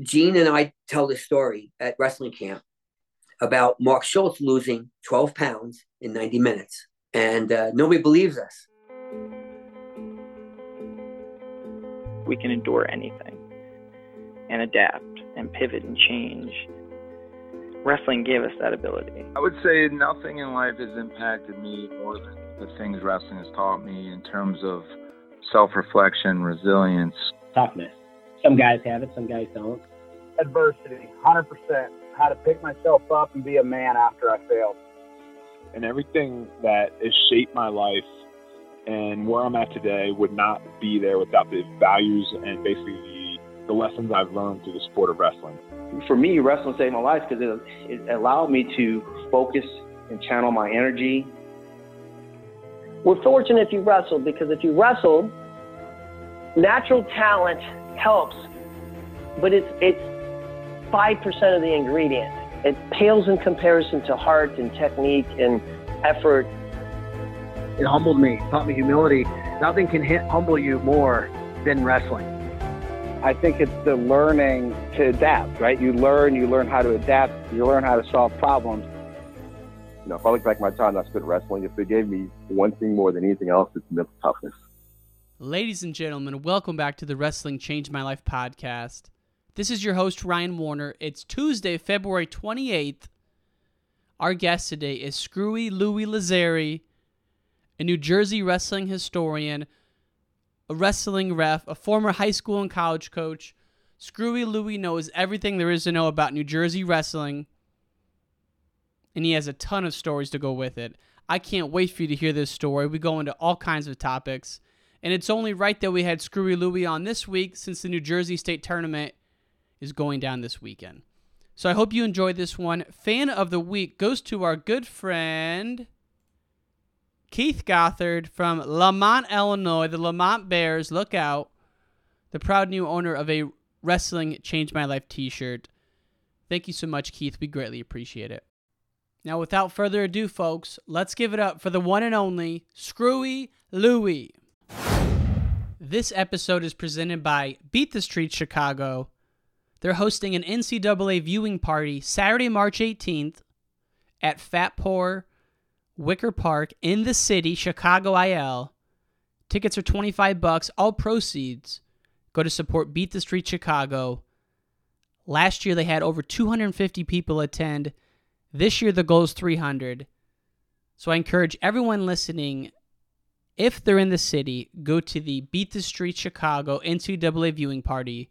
Gene and I tell this story at wrestling camp about Mark Schultz losing 12 pounds in 90 minutes. And uh, nobody believes us. We can endure anything and adapt and pivot and change. Wrestling gave us that ability. I would say nothing in life has impacted me more than the things wrestling has taught me in terms of self reflection, resilience, toughness. Some guys have it, some guys don't. Adversity, 100%. How to pick myself up and be a man after I failed. And everything that has shaped my life and where I'm at today would not be there without the values and basically the, the lessons I've learned through the sport of wrestling. For me, wrestling saved my life because it, it allowed me to focus and channel my energy. We're fortunate if you wrestled because if you wrestled, natural talent helps, but it's it's five percent of the ingredient. It pales in comparison to heart and technique and effort. It humbled me, taught me humility. Nothing can humble you more than wrestling. I think it's the learning to adapt, right? You learn, you learn how to adapt, you learn how to solve problems. You know, if I look back at my time I spent wrestling, if it gave me one thing more than anything else, it's mental toughness. Ladies and gentlemen, welcome back to the Wrestling Changed My Life podcast. This is your host, Ryan Warner. It's Tuesday, February 28th. Our guest today is Screwy Louie Lazzeri, a New Jersey wrestling historian, a wrestling ref, a former high school and college coach. Screwy Louie knows everything there is to know about New Jersey wrestling, and he has a ton of stories to go with it. I can't wait for you to hear this story. We go into all kinds of topics. And it's only right that we had Screwy Louie on this week since the New Jersey State Tournament is going down this weekend. So I hope you enjoyed this one. Fan of the week goes to our good friend Keith Gothard from Lemont, Illinois, the Lemont Bears. Look out. The proud new owner of a Wrestling Change My Life t shirt. Thank you so much, Keith. We greatly appreciate it. Now, without further ado, folks, let's give it up for the one and only Screwy Louie. This episode is presented by Beat the Street Chicago. They're hosting an NCAA viewing party Saturday, March 18th at Fatpour Wicker Park in the city, Chicago IL. Tickets are 25 bucks. All proceeds go to support Beat the Street Chicago. Last year they had over 250 people attend. This year the goal is 300. So I encourage everyone listening if they're in the city, go to the Beat the Street Chicago NCAA viewing party.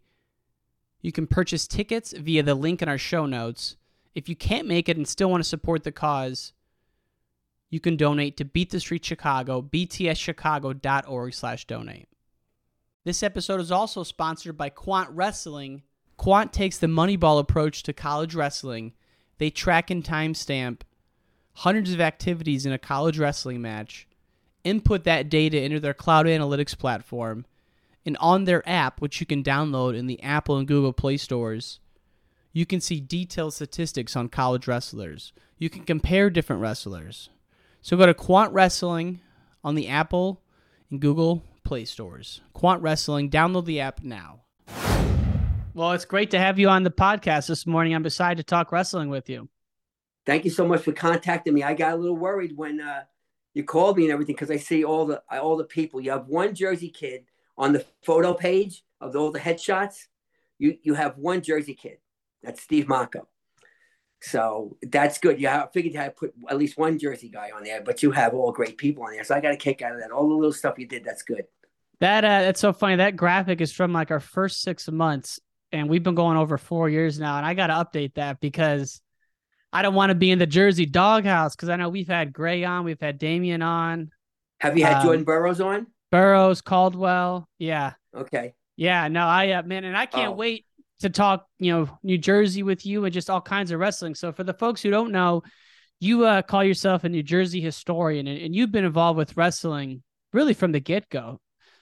You can purchase tickets via the link in our show notes. If you can't make it and still want to support the cause, you can donate to Beat the Street Chicago, btschicago.org slash donate. This episode is also sponsored by Quant Wrestling. Quant takes the Moneyball approach to college wrestling. They track and timestamp hundreds of activities in a college wrestling match input that data into their cloud analytics platform, and on their app, which you can download in the Apple and Google Play stores, you can see detailed statistics on college wrestlers. You can compare different wrestlers. So go to Quant Wrestling on the Apple and Google Play stores. Quant Wrestling, download the app now. Well, it's great to have you on the podcast this morning. I'm excited to talk wrestling with you. Thank you so much for contacting me. I got a little worried when uh, you called me and everything because I see all the all the people. You have one Jersey kid on the photo page of all the headshots. You you have one Jersey kid. That's Steve Mocco. So that's good. Yeah, I figured to put at least one Jersey guy on there, but you have all great people on there. So I got a kick out of that. All the little stuff you did, that's good. That uh, that's so funny. That graphic is from like our first six months, and we've been going over four years now. And I got to update that because I don't want to be in the Jersey doghouse because I know we've had Gray on, we've had Damion on. Have you had um, Jordan Burroughs on? Burroughs, Caldwell, yeah. Okay. Yeah, no, I uh, man, and I can't oh. wait to talk, you know, New Jersey with you and just all kinds of wrestling. So for the folks who don't know, you uh, call yourself a New Jersey historian, and, and you've been involved with wrestling really from the get go.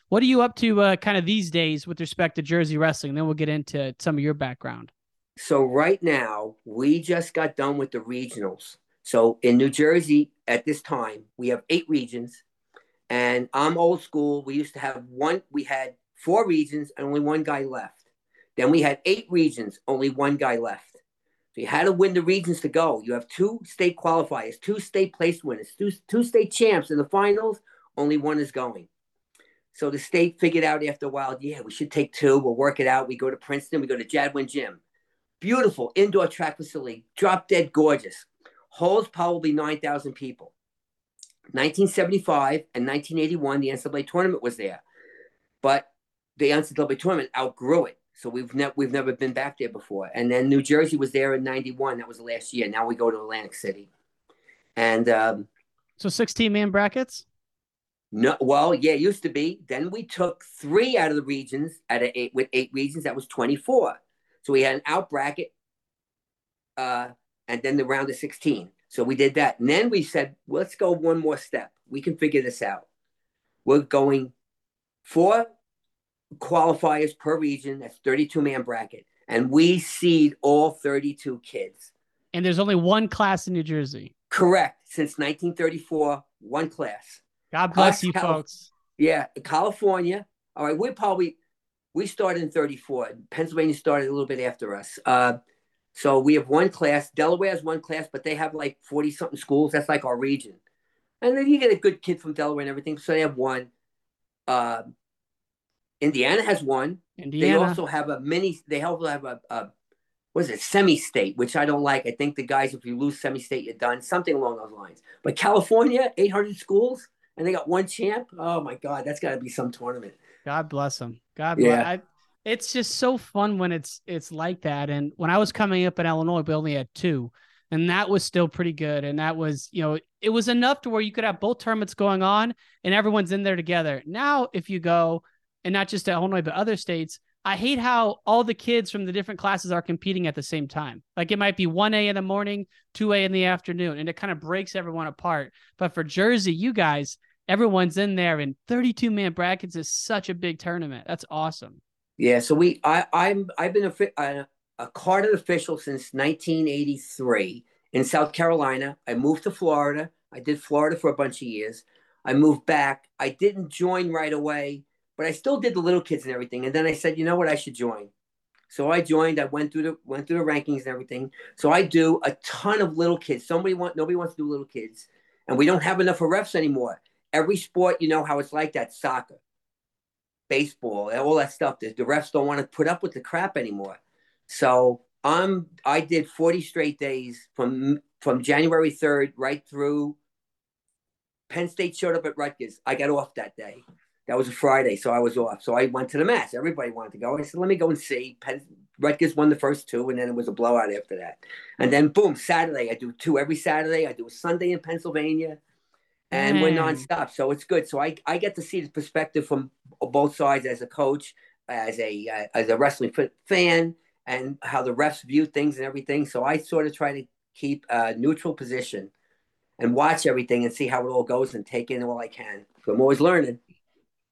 What are you up to, uh, kind of these days with respect to Jersey wrestling? Then we'll get into some of your background. So right now, we just got done with the regionals. So in New Jersey at this time, we have eight regions. And I'm old school. We used to have one, we had four regions and only one guy left. Then we had eight regions, only one guy left. So you had to win the regions to go. You have two state qualifiers, two state place winners, two, two state champs in the finals. Only one is going. So the state figured out after a while, yeah, we should take two. We'll work it out. We go to Princeton. We go to Jadwin Gym. Beautiful indoor track facility, drop dead gorgeous. Holds probably 9,000 people. 1975 and 1981, the NCAA tournament was there. But the NCAA tournament outgrew it. So we've never we've never been back there before. And then New Jersey was there in '91. That was the last year. Now we go to Atlantic City, and um, so 16 man brackets. No, well, yeah, it used to be. Then we took three out of the regions out of eight with eight regions. That was 24. So we had an out bracket, uh, and then the round of 16. So we did that, and then we said, well, let's go one more step. We can figure this out. We're going four qualifiers per region. That's 32 man bracket. And we seed all 32 kids. And there's only one class in New Jersey. Correct. Since 1934, one class. God bless Us, you, Cal- folks. Yeah. California. All right. We're probably, we started in 34. Pennsylvania started a little bit after us. Uh, so we have one class. Delaware has one class, but they have like 40 something schools. That's like our region. And then you get a good kid from Delaware and everything. So they have one. Uh, Indiana has one. Indiana. They also have a mini. They also have a, a what is it, semi-state, which I don't like. I think the guys, if you lose semi-state, you're done. Something along those lines. But California, 800 schools, and they got one champ. Oh my God, that's got to be some tournament. God bless them. God bless. Yeah. I, it's just so fun when it's it's like that. And when I was coming up in Illinois, we only had two, and that was still pretty good. And that was, you know, it was enough to where you could have both tournaments going on, and everyone's in there together. Now, if you go and not just to Illinois, but other states. I hate how all the kids from the different classes are competing at the same time. Like it might be 1A in the morning, 2A in the afternoon, and it kind of breaks everyone apart. But for Jersey, you guys, everyone's in there, and 32 man brackets is such a big tournament. That's awesome. Yeah. So we, I, I'm, I've been a, a, carded official since 1983 in South Carolina. I moved to Florida. I did Florida for a bunch of years. I moved back. I didn't join right away but I still did the little kids and everything. And then I said, you know what, I should join. So I joined. I went through the went through the rankings and everything. So I do a ton of little kids. Somebody want nobody wants to do little kids, and we don't have enough refs anymore. Every sport, you know how it's like that. Soccer, baseball, all that stuff. The, the refs don't want to put up with the crap anymore. So I'm I did 40 straight days from from January 3rd right through. Penn State showed up at Rutgers. I got off that day. That was a Friday, so I was off. So I went to the match. Everybody wanted to go. I said, let me go and see. Penn, Rutgers won the first two, and then it was a blowout after that. And then, boom, Saturday. I do two every Saturday. I do a Sunday in Pennsylvania, and mm. we're nonstop. So it's good. So I, I get to see the perspective from both sides as a coach, as a uh, as a wrestling fan, and how the refs view things and everything. So I sort of try to keep a neutral position and watch everything and see how it all goes and take in all I can. So I'm always learning.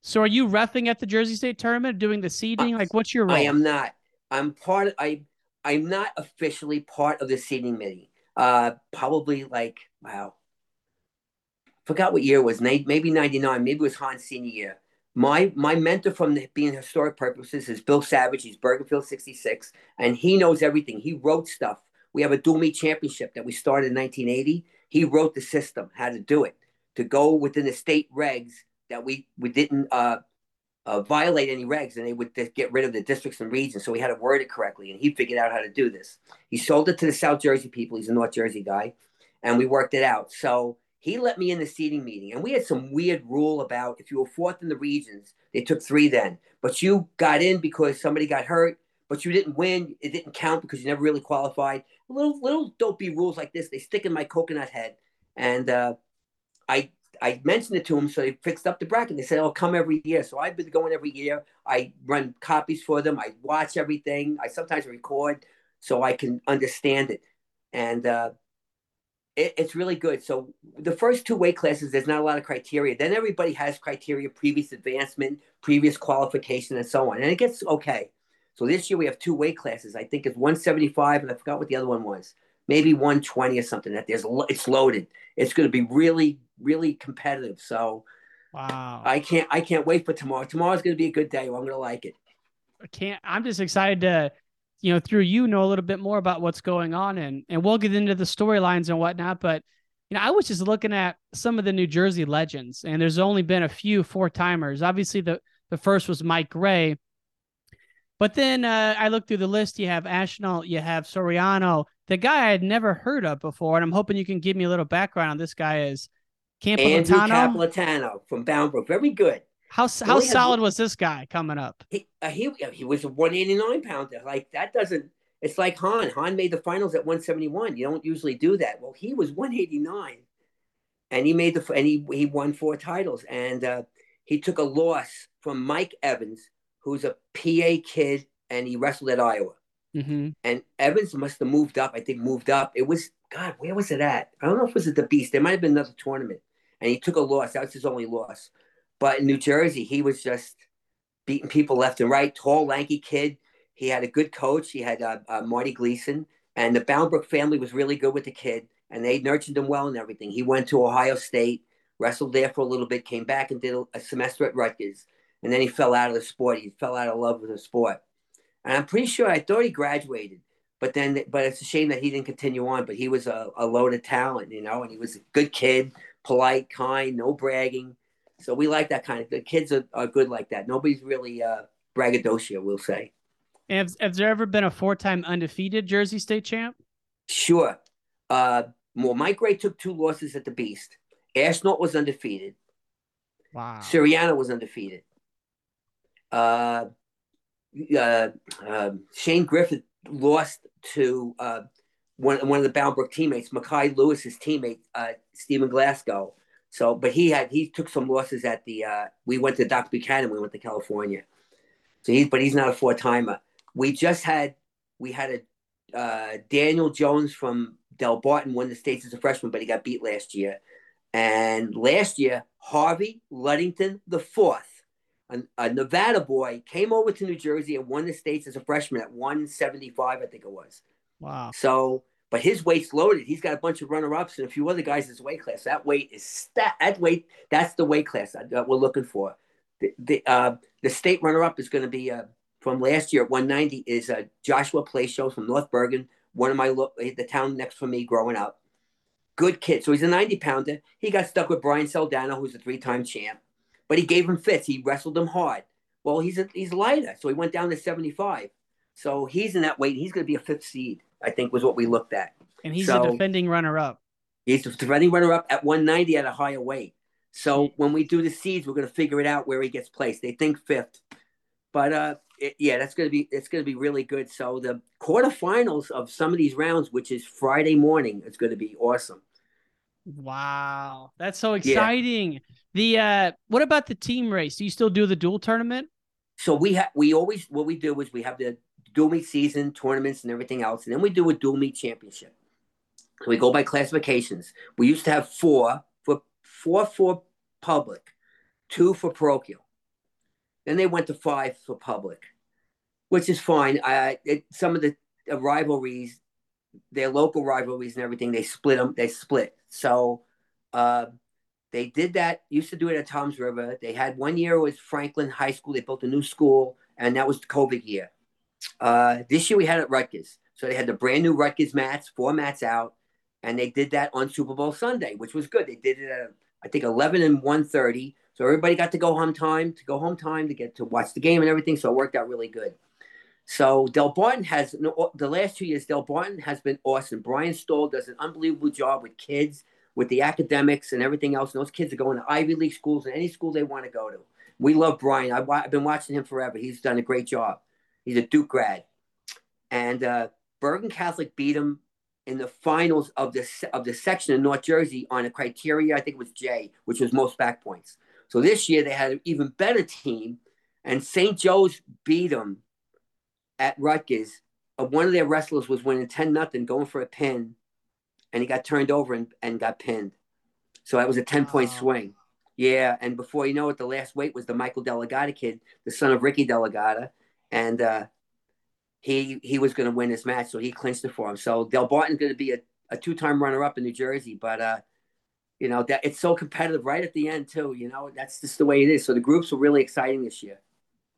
So are you refing at the Jersey State tournament, doing the seeding? Like, what's your role? I am not. I'm part. Of, I I'm not officially part of the seeding committee. Uh, probably like wow. Forgot what year it was. Maybe '99. Maybe it was Hahn's senior year. My my mentor from the, being historic purposes is Bill Savage. He's Bergenfield 66, and he knows everything. He wrote stuff. We have a dual meet championship that we started in 1980. He wrote the system, how to do it, to go within the state regs that we we didn't uh, uh, violate any regs, and they would get rid of the districts and regions. So we had to word it correctly, and he figured out how to do this. He sold it to the South Jersey people. He's a North Jersey guy, and we worked it out. So he let me in the seating meeting, and we had some weird rule about if you were fourth in the regions, they took three then, but you got in because somebody got hurt. But you didn't win. It didn't count because you never really qualified. Little little dopey rules like this, they stick in my coconut head, and uh, I I mentioned it to them, so they fixed up the bracket. They said, "I'll oh, come every year." So I've been going every year. I run copies for them. I watch everything. I sometimes record so I can understand it, and uh, it, it's really good. So the first two weight classes, there's not a lot of criteria. Then everybody has criteria: previous advancement, previous qualification, and so on, and it gets okay. So this year we have two weight classes. I think it's 175, and I forgot what the other one was. Maybe 120 or something. That there's it's loaded. It's going to be really really competitive. So wow, I can't I can't wait for tomorrow. Tomorrow's going to be a good day. I'm going to like it. I can't. I'm just excited to, you know, through you know a little bit more about what's going on, and and we'll get into the storylines and whatnot. But you know, I was just looking at some of the New Jersey legends, and there's only been a few four timers. Obviously, the the first was Mike Gray, but then uh, I looked through the list. You have Ashnault, you have Suriano, the guy I had never heard of before, and I'm hoping you can give me a little background on this guy. Is Andrew Campolattano from Bound Brook, very good. How how solid was this guy coming up? He uh, he he was a 189 pounder. Like that doesn't. It's like Hahn. Hahn made the finals at 171. You don't usually do that. Well, he was 189, and he made the and he he won four titles. And uh, he took a loss from Mike Evans, who's a PA kid, and he wrestled at Iowa. Mm-hmm. And Evans must have moved up. I think moved up. It was God. Where was it at? I don't know if it was at the Beast. There might have been another tournament, and he took a loss. That was his only loss. But in New Jersey, he was just beating people left and right. Tall, lanky kid. He had a good coach. He had uh, uh, Marty Gleason, and the Bound Brook family was really good with the kid, and they nurtured him well and everything. He went to Ohio State, wrestled there for a little bit, came back and did a, a semester at Rutgers, and then he fell out of the sport. He fell out of love with the sport, and I'm pretty sure I thought he graduated, but then but it's a shame that he didn't continue on. But he was a, a load of talent, you know, and he was a good kid, polite, kind, no bragging so we like that kind of. The kids are, are good like that. Nobody's really uh, braggadocio, we'll say. Has, has there ever been a four-time undefeated Jersey State champ? Sure. Uh, well, Mike Gray took two losses at the Beast. Ashnault was undefeated. Wow. Suriano was undefeated. Uh, uh, uh, Shane Griffith lost to uh, one, one of the Bound Brook teammates, Mekhi Lewis's teammate, uh, Stephen Glasgow. So, but he had he took some losses at the. Uh, we went to Doc Buchanan. We went to California. So he's but he's not a four timer. We just had we had a uh, Daniel Jones from Delbarton won the states as a freshman, but he got beat last year. And last year, Harvey Ludington the fourth, a, a Nevada boy, came over to New Jersey and won the states as a freshman at 175, I think it was. Wow. So but his weight's loaded. He's got a bunch of runner-ups and a few other guys in his weight class. That weight is that, that weight. That's the weight class that we're looking for. The the, uh, the state runner-up is going to be uh, from last year at 190 is uh, Joshua Playshow from North Bergen, one of my lo- the town next from me growing up. Good kid. So he's a 90 pounder. He got stuck with Brian Saldana, who's a three-time champ, but he gave him fits. He wrestled him hard. Well, he's a, he's lighter, so he went down to 75. So he's in that weight. He's going to be a fifth seed. I think was what we looked at. And he's so, a defending runner up. He's a defending runner up at 190 at a higher weight. So when we do the seeds, we're going to figure it out where he gets placed. They think fifth, but uh, it, yeah, that's going to be it's going to be really good. So the quarterfinals of some of these rounds, which is Friday morning, is going to be awesome. Wow, that's so exciting. Yeah. The uh, what about the team race? Do you still do the dual tournament? So we have we always what we do is we have the dual meet season tournaments and everything else. And then we do a dual meet championship. So we go by classifications. We used to have four for four for public, two for parochial. Then they went to five for public, which is fine. I it, some of the rivalries, their local rivalries and everything, they split them. They split. So uh, they did that. Used to do it at Toms River. They had one year was Franklin High School. They built a new school, and that was the COVID year. Uh, this year we had at Rutgers. So they had the brand new Rutgers mats, four mats out, and they did that on Super Bowl Sunday, which was good. They did it at I think 11 and 1:30. So everybody got to go home time to go home time to get to watch the game and everything. So it worked out really good. So Delbarton has the last two years. Delbarton has been awesome. Brian Stoll does an unbelievable job with kids, with the academics and everything else. And those kids are going to Ivy League schools and any school they want to go to. We love Brian. I've been watching him forever. He's done a great job. He's a Duke grad, and uh, Bergen Catholic beat him in the finals of the of the section in North Jersey on a criteria. I think it was J, which was most back points. So this year they had an even better team, and St. Joe's beat them at Rutgers. Uh, one of their wrestlers was winning ten nothing, going for a pin, and he got turned over and, and got pinned. So that was a ten point swing. Yeah, and before you know it, the last weight was the Michael Delegata kid, the son of Ricky Delegata, and uh, he he was going to win this match, so he clinched it for him. So Delbarton's going to be a, a two time runner up in New Jersey, but uh, you know that it's so competitive right at the end too. You know that's just the way it is. So the groups are really exciting this year.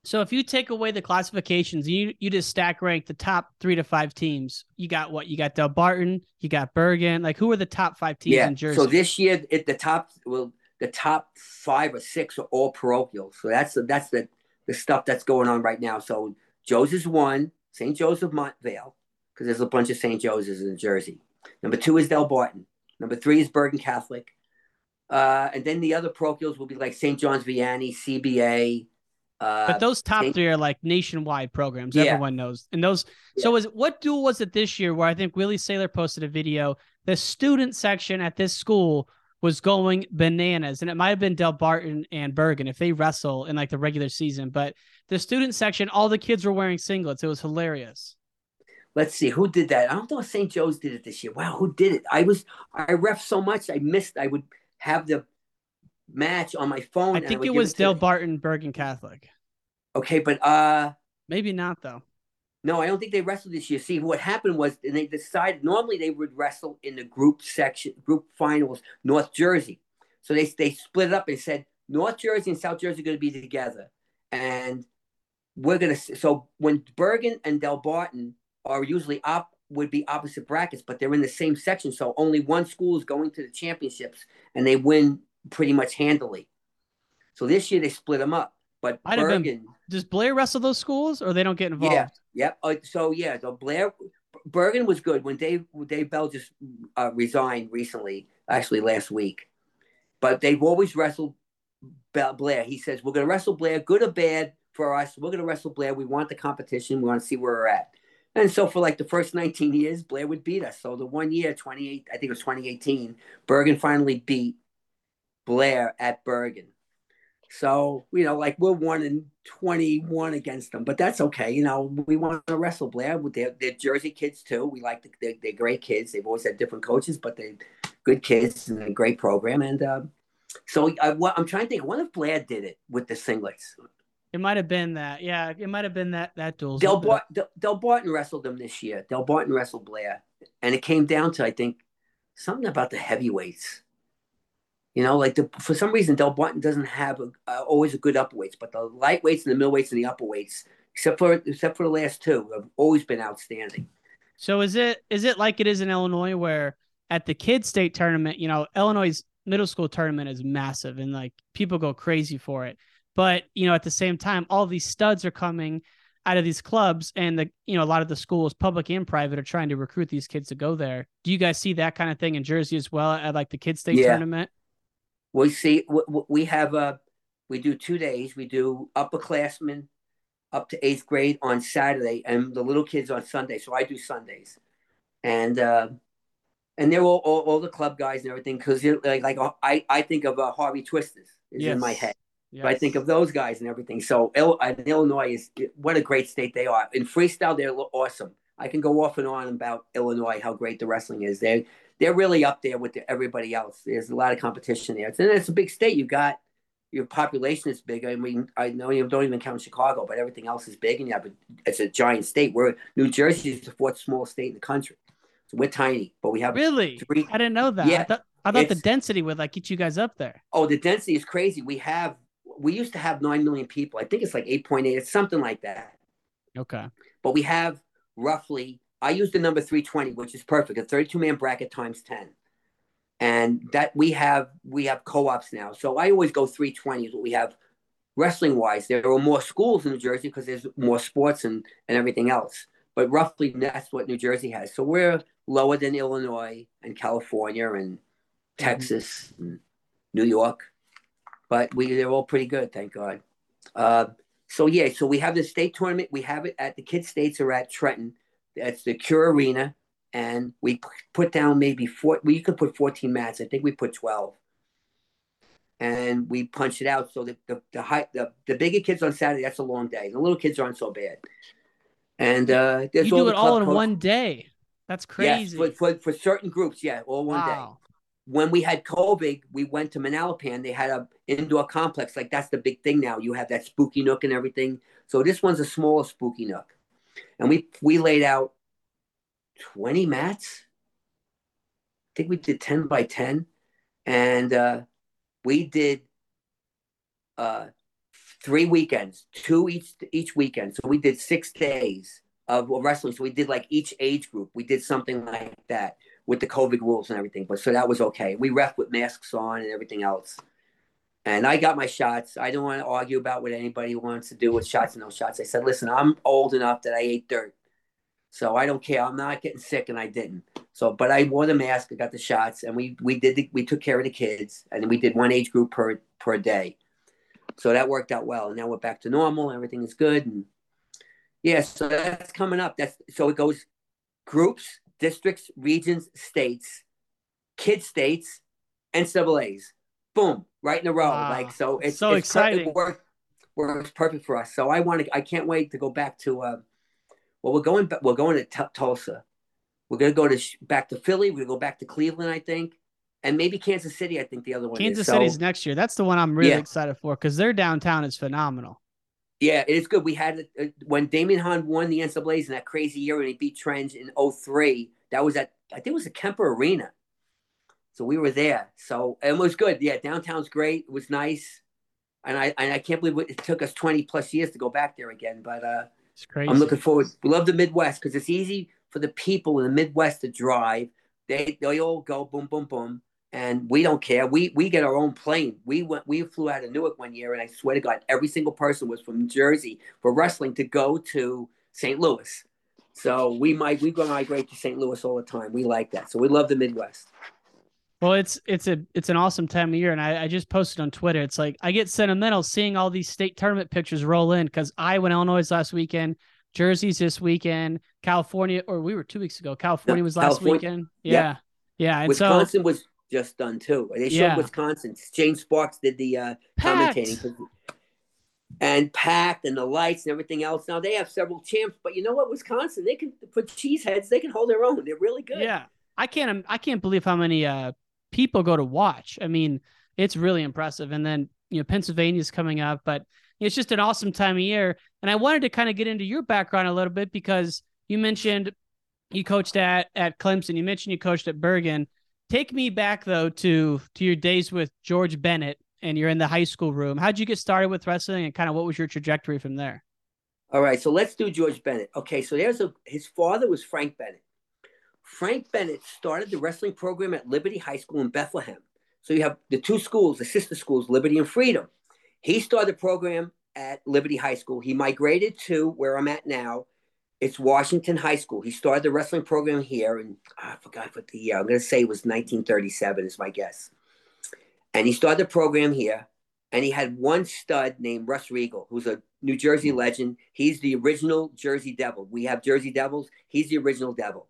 So if you take away the classifications, you you just stack rank the top three to five teams. You got what? You got Delbarton, you got Bergen. Like who are the top five teams yeah. in Jersey? So this year, at the top, well, the top five or six are all parochial. So that's the that's the the stuff that's going on right now. So Joe's is one, St. Joseph Montvale, because there's a bunch of St. Joseph's in Jersey. Number two is Delbarton. Number three is Bergen Catholic. Uh, and then the other parochials will be like St. John's Vianney, CBA. Uh, but those top St. three are like nationwide programs. Yeah. Everyone knows. And those so was what duel was it this year where I think Willie Saylor posted a video? The student section at this school was going bananas. And it might have been Delbarton and Bergen if they wrestle in like the regular season. But the student section, all the kids were wearing singlets. It was hilarious. let's see who did that. I don't know if St. Joe's did it this year. Wow, who did it? I was I ref so much I missed. I would have the match on my phone. I think would it was to- Del Barton, Bergen Catholic. Okay, but uh Maybe not though. No, I don't think they wrestled this year. See, what happened was and they decided normally they would wrestle in the group section, group finals, North Jersey. So they they split it up and said North Jersey and South Jersey are going to be together, and we're going to. So when Bergen and Delbarton are usually up, would be opposite brackets, but they're in the same section. So only one school is going to the championships, and they win pretty much handily. So this year they split them up, but Might have been- Bergen. Does Blair wrestle those schools or they don't get involved? Yeah. Yep. Uh, so yeah, so Blair Bergen was good when Dave Dave Bell just uh, resigned recently, actually last week. But they've always wrestled Blair. He says we're going to wrestle Blair, good or bad for us. We're going to wrestle Blair. We want the competition. We want to see where we're at. And so for like the first 19 years, Blair would beat us. So the one year, 28, I think it was 2018, Bergen finally beat Blair at Bergen. So, you know, like we're one in 21 against them, but that's okay. You know, we want to wrestle Blair. They're, they're Jersey kids too. We like the, they're, they're great kids. They've always had different coaches, but they're good kids and a great program. And uh, so I, what, I'm trying to think, what if Blair did it with the singlets? It might have been that. Yeah, it might have been that that duel. Del, Bar- Del, Delbarton wrestled them this year. Delbarton wrestled Blair. And it came down to, I think, something about the heavyweights. You know, like the, for some reason, Delbarton doesn't have a, uh, always a good upperweights, but the lightweights and the middleweights and the upperweights, except for except for the last two, have always been outstanding. So is it is it like it is in Illinois where at the kids state tournament, you know, Illinois' middle school tournament is massive and like people go crazy for it. But, you know, at the same time, all these studs are coming out of these clubs and the you know, a lot of the schools, public and private, are trying to recruit these kids to go there. Do you guys see that kind of thing in Jersey as well at like the kids state Yeah. tournament? We see we have a we do two days. We do upperclassmen up to eighth grade on Saturday, and the little kids on Sunday. So I do Sundays, and uh, and they're all, all, all the club guys and everything. Because like like uh, I I think of uh, Harvey Twisters is in my Yes. head. So I think of those guys and everything. So Illinois is what a great state they are. In freestyle, they're awesome. I can go off and on about Illinois, how great the wrestling is. They're they're really up there with the, everybody else. There's a lot of competition there. And it's a big state. You got your population is big. I mean, I know you don't even count Chicago, but everything else is big, and you have a, it's a giant state. We're New Jersey is the fourth smallest state in the country, so we're tiny, but we have Really? three. I didn't know that. Yeah, I thought, I thought the density would like get you guys up there. Oh, the density is crazy. We have we used to have nine million people. I think it's like eight point eight. It's something like that. Okay. But we have roughly. I use the number three twenty, which is perfect. A thirty-two man bracket times ten, and that we have we have co-ops now. So I always go three twenty is what we have. Wrestling wise, there are more schools in New Jersey because there's more sports and, and everything else. But roughly, that's what New Jersey has. So we're lower than Illinois and California and Texas and New York but we they're all pretty good, thank God. Uh, so yeah, so we have the state tournament. We have it at the kids' states are at Trenton. That's the Cure Arena, and we put down maybe four. We could put fourteen mats. I think we put twelve, and we punch it out. So the the the high the, the bigger kids on Saturday. That's a long day. The little kids aren't so bad. And uh, there's you do it all in coach- one day. That's crazy. Yes, for, for, for certain groups, yeah, all one day when we had COVID, we went to Manalapan. They had a indoor complex. Like that's the big thing now. You have that spooky nook and everything. So this one's a smaller spooky nook. And we we laid out 20 mats. I think we did 10 by 10. And uh, we did uh, three weekends, two each each weekend. So we did six days of wrestling. So we did like each age group. We did something like that with the COVID rules and everything. But so that was okay. We ref with masks on and everything else. And I got my shots. I don't want to argue about what anybody wants to do with shots and no shots. I said, listen, I'm old enough that I ate dirt. So I don't care. I'm not getting sick, and I didn't. So, but I wore the mask. I got the shots, and we we did the, we took care of the kids, and we did one age group per per day. So that worked out well. And now we're back to normal. Everything is good, and yeah. So that's coming up. That's so it goes groups, districts, regions, states, kid states, and NCAA's. Boom, right in a row. Wow. Like so, it's So it's per- exciting. It works, works perfect for us. So I want to. I can't wait to go back to. Uh, well, we're going. We're going to T- Tulsa. We're gonna go to sh- back to Philly. We're gonna go back to Cleveland, I think, and maybe Kansas City. I think the other one. Kansas is. So, City's next year. That's the one I'm really Yeah. excited for because their downtown is phenomenal. Yeah, it is good. We had uh, when Damion Hahn won the NCAA's in that crazy year when he beat Trends in 03. That was at I think it was the Kemper Arena. So we were there. So it was good. Yeah, downtown's great. It was nice. And I and I can't believe it took us 20 plus years to go back there again. But uh It's crazy. I'm looking forward. We love the Midwest because it's easy for the people in the Midwest to drive. They they all go boom boom boom, and we don't care. We we get our own plane. We went we flew out of Newark one year, and I swear to God, every single person was from Jersey for wrestling to go to St. Louis. So we might we go migrate to St. Louis all the time. We like that. So we love the Midwest. Well, it's it's a it's an awesome time of year, and I, I just posted on Twitter. It's like I get sentimental seeing all these state tournament pictures roll in because I went Illinois last weekend, Jersey's this weekend, California, or we were two weeks ago. California was last California- weekend. yeah. Yeah, yeah, and so Wisconsin was just done too. They showed Yeah. Wisconsin. James Sparks did the uh, Packed. commentating. And packed and the lights and everything else. Now they have several champs, but you know what? Wisconsin, they can for cheeseheads, they can hold their own. They're really good. yeah, I can't I can't believe how many uh people go to watch. I mean, it's really impressive. And then you know Pennsylvania's coming up, but it's just an awesome time of year. And I wanted to kind of get into your background a little bit because you mentioned you coached at at Clemson. You mentioned you coached at Bergen. Take me back though to to your days with George Bennett, and you're in the high school room. How'd you get started with wrestling, and kind of what was your trajectory from there? All right, so let's do George Bennett. Okay, so there's a his father was Frank Bennett. Frank Bennett started the wrestling program at Liberty High School in Bethlehem. So you have the two schools, the sister schools, Liberty and Freedom. He started the program at Liberty High School. He migrated to where I'm at now. It's Washington High School. He started the wrestling program here, and ah, I forgot what the year. I'm going to say it was 1937, is my guess. And he started the program here, and he had one stud named Russ Regal, who's a New Jersey legend. He's the original Jersey Devil. We have Jersey Devils. He's the original Devil.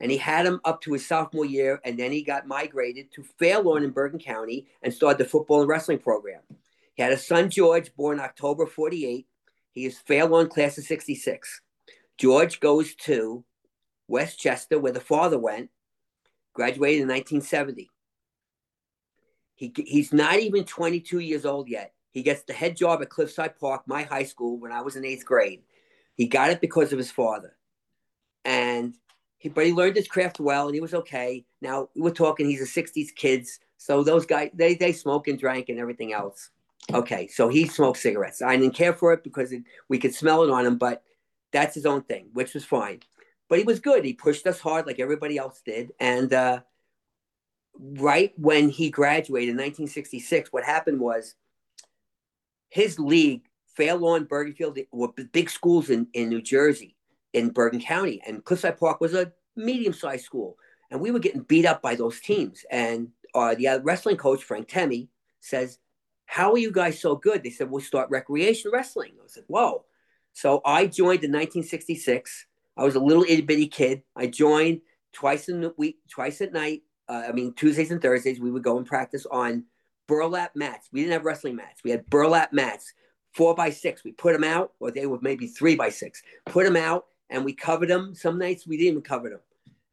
And he had him up to his sophomore year, and then he got migrated to Fairlawn in Bergen County and started the football and wrestling program. He had a son, George, born October 48. He is Fairlawn class of 66. George goes to West Chester, where the father went, graduated in 1970. He, he's not even 22 years old yet. He gets the head job at Cliffside Park, my high school, when I was in eighth grade. He got it because of his father. And he, but he learned his craft well and he was okay. Now we're talking, he's a 60s kids. So those guys, they, they smoke and drank and everything else. Okay. So he smoked cigarettes. I didn't care for it because it, we could smell it on him, but that's his own thing, which was fine. But he was good. He pushed us hard like everybody else did. And uh, right when he graduated in 1966, what happened was his league, Fairlawn, Bergenfield, were big schools in, in New Jersey, in Bergen County. And Cliffside Park was a medium sized school. And we were getting beat up by those teams. And uh, the wrestling coach, Frank Temmie, says, How are you guys so good? They said, We'll start recreation wrestling. I like, Whoa. So I joined in 1966. I was a little itty bitty kid. I joined twice in the week, twice at night. Uh, I mean, Tuesdays and Thursdays, we would go and practice on burlap mats. We didn't have wrestling mats. We had burlap mats, four by six. We put them out, or they were maybe three by six. Put them out, and we covered them. Some nights we didn't even cover them.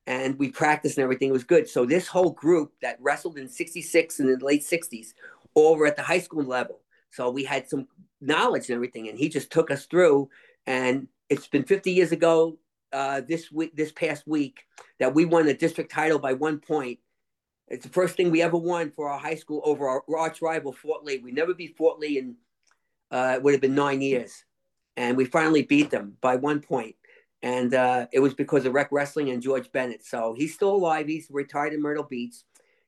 And we practiced and everything was good. So this whole group that wrestled in 66 and in the late 60s, all were at the high school level. So we had some knowledge and everything. And he just took us through. And it's been 50 years ago uh, this week, this past week, that we won the district title by one point. It's the first thing we ever won for our high school over our arch rival Fort Lee. We never beat Fort Lee in uh, it would have been nine years, and we finally beat them by one point. And uh, it was because of Rec Wrestling and George Bennett. So he's still alive. He's retired in Myrtle Beach.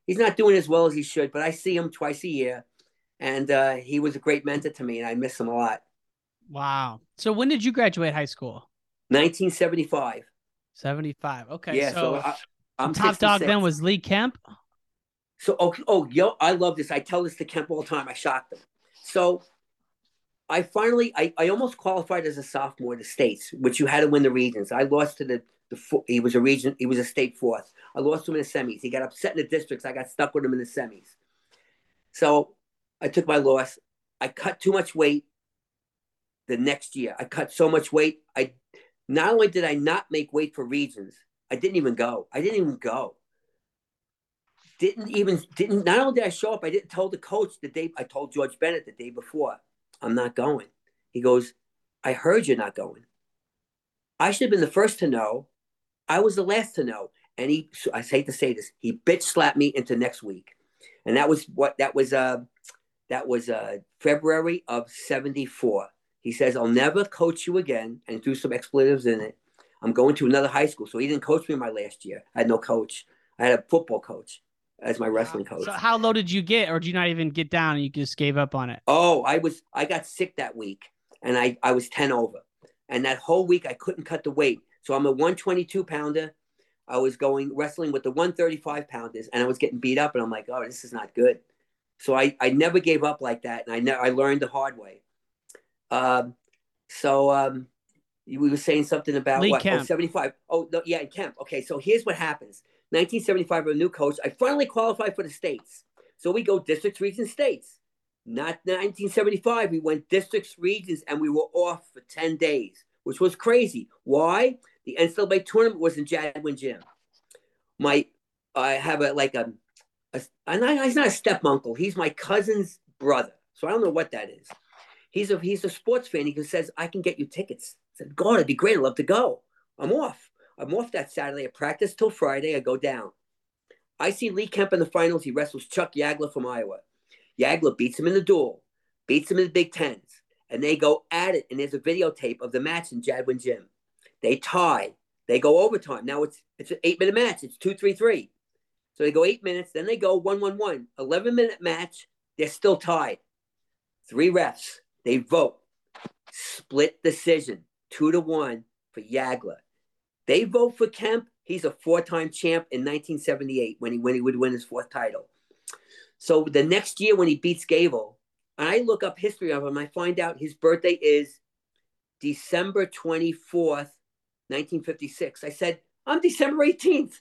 He's not doing as well as he should, but I see him twice a year, and uh, he was a great mentor to me, and I miss him a lot. Wow. So when did you graduate high school? 1975. 75. Okay. Yeah. So, So, I, I'm top dog then was Lee Kemp. So oh, oh yo, I love this. I tell this to Kemp all the time. I shocked him. So I finally I, I almost qualified as a sophomore in the states, which you had to win the regions. I lost to the the he was a region he was a state fourth. I lost to him in the semis. He got upset in the districts. I got stuck with him in the semis. So I took my loss. I cut too much weight the next year. I cut so much weight. I not only did I not make weight for regions, I didn't even go. I didn't even go didn't even didn't not only did I show up, I didn't tell the coach the day I told George Bennett the day before, I'm not going. He goes, I heard you're not going. I should have been the first to know. I was the last to know. And he I hate to say this, he bitch slapped me into next week. And that was what that was uh that was uh February of 74. He says, I'll never coach you again and threw some expletives in it. I'm going to another high school. So he didn't coach me my last year. I had no coach. I had a football coach as my wrestling coach. So how low did you get, or did you not even get down and you just gave up on it? Oh, I was I got sick that week and I, I was 10 over. And that whole week I couldn't cut the weight. So I'm a 122 pounder. I was going wrestling with the 135 pounders and I was getting beat up and I'm like, oh, this is not good. So I, I never gave up like that. And I ne- I learned the hard way. Um, so um, you- we were saying something about Lee what? Oh, 75. Oh, no, yeah, Kemp. Okay, so here's what happens. 1975, I'm a new coach. I finally qualified for the states. So we go districts, regions, states. Not 1975. We went districts, regions, and we were off for 10 days, which was crazy. Why? The NCAA tournament was in Jadwin Gym. My, I have a like a, he's not a step uncle. He's my cousin's brother. So I don't know what that is. He's a he's a sports fan. He says I can get you tickets. I said, God, it'd be great. I'd love to go. I'm off. I'm off that Saturday. I practice till Friday. I go down. I see Lee Kemp in the finals. He wrestles Chuck Yagla from Iowa. Yagla beats him in the duel, beats him in the Big Tens, and they go at it. And there's a videotape of the match in Jadwin Gym. They tie. They go overtime. Now it's it's an eight minute match. It's two three three. So they go eight minutes. Then they go one one one. Eleven minute match. They're still tied. Three refs. They vote. Split decision. Two to one for Yagla. They vote for Kemp. He's a four-time champ in 1978 when he when he would win his fourth title. So the next year when he beats Gable, and I look up history of him, I find out his birthday is December 24th, 1956. I said, I'm December 18th.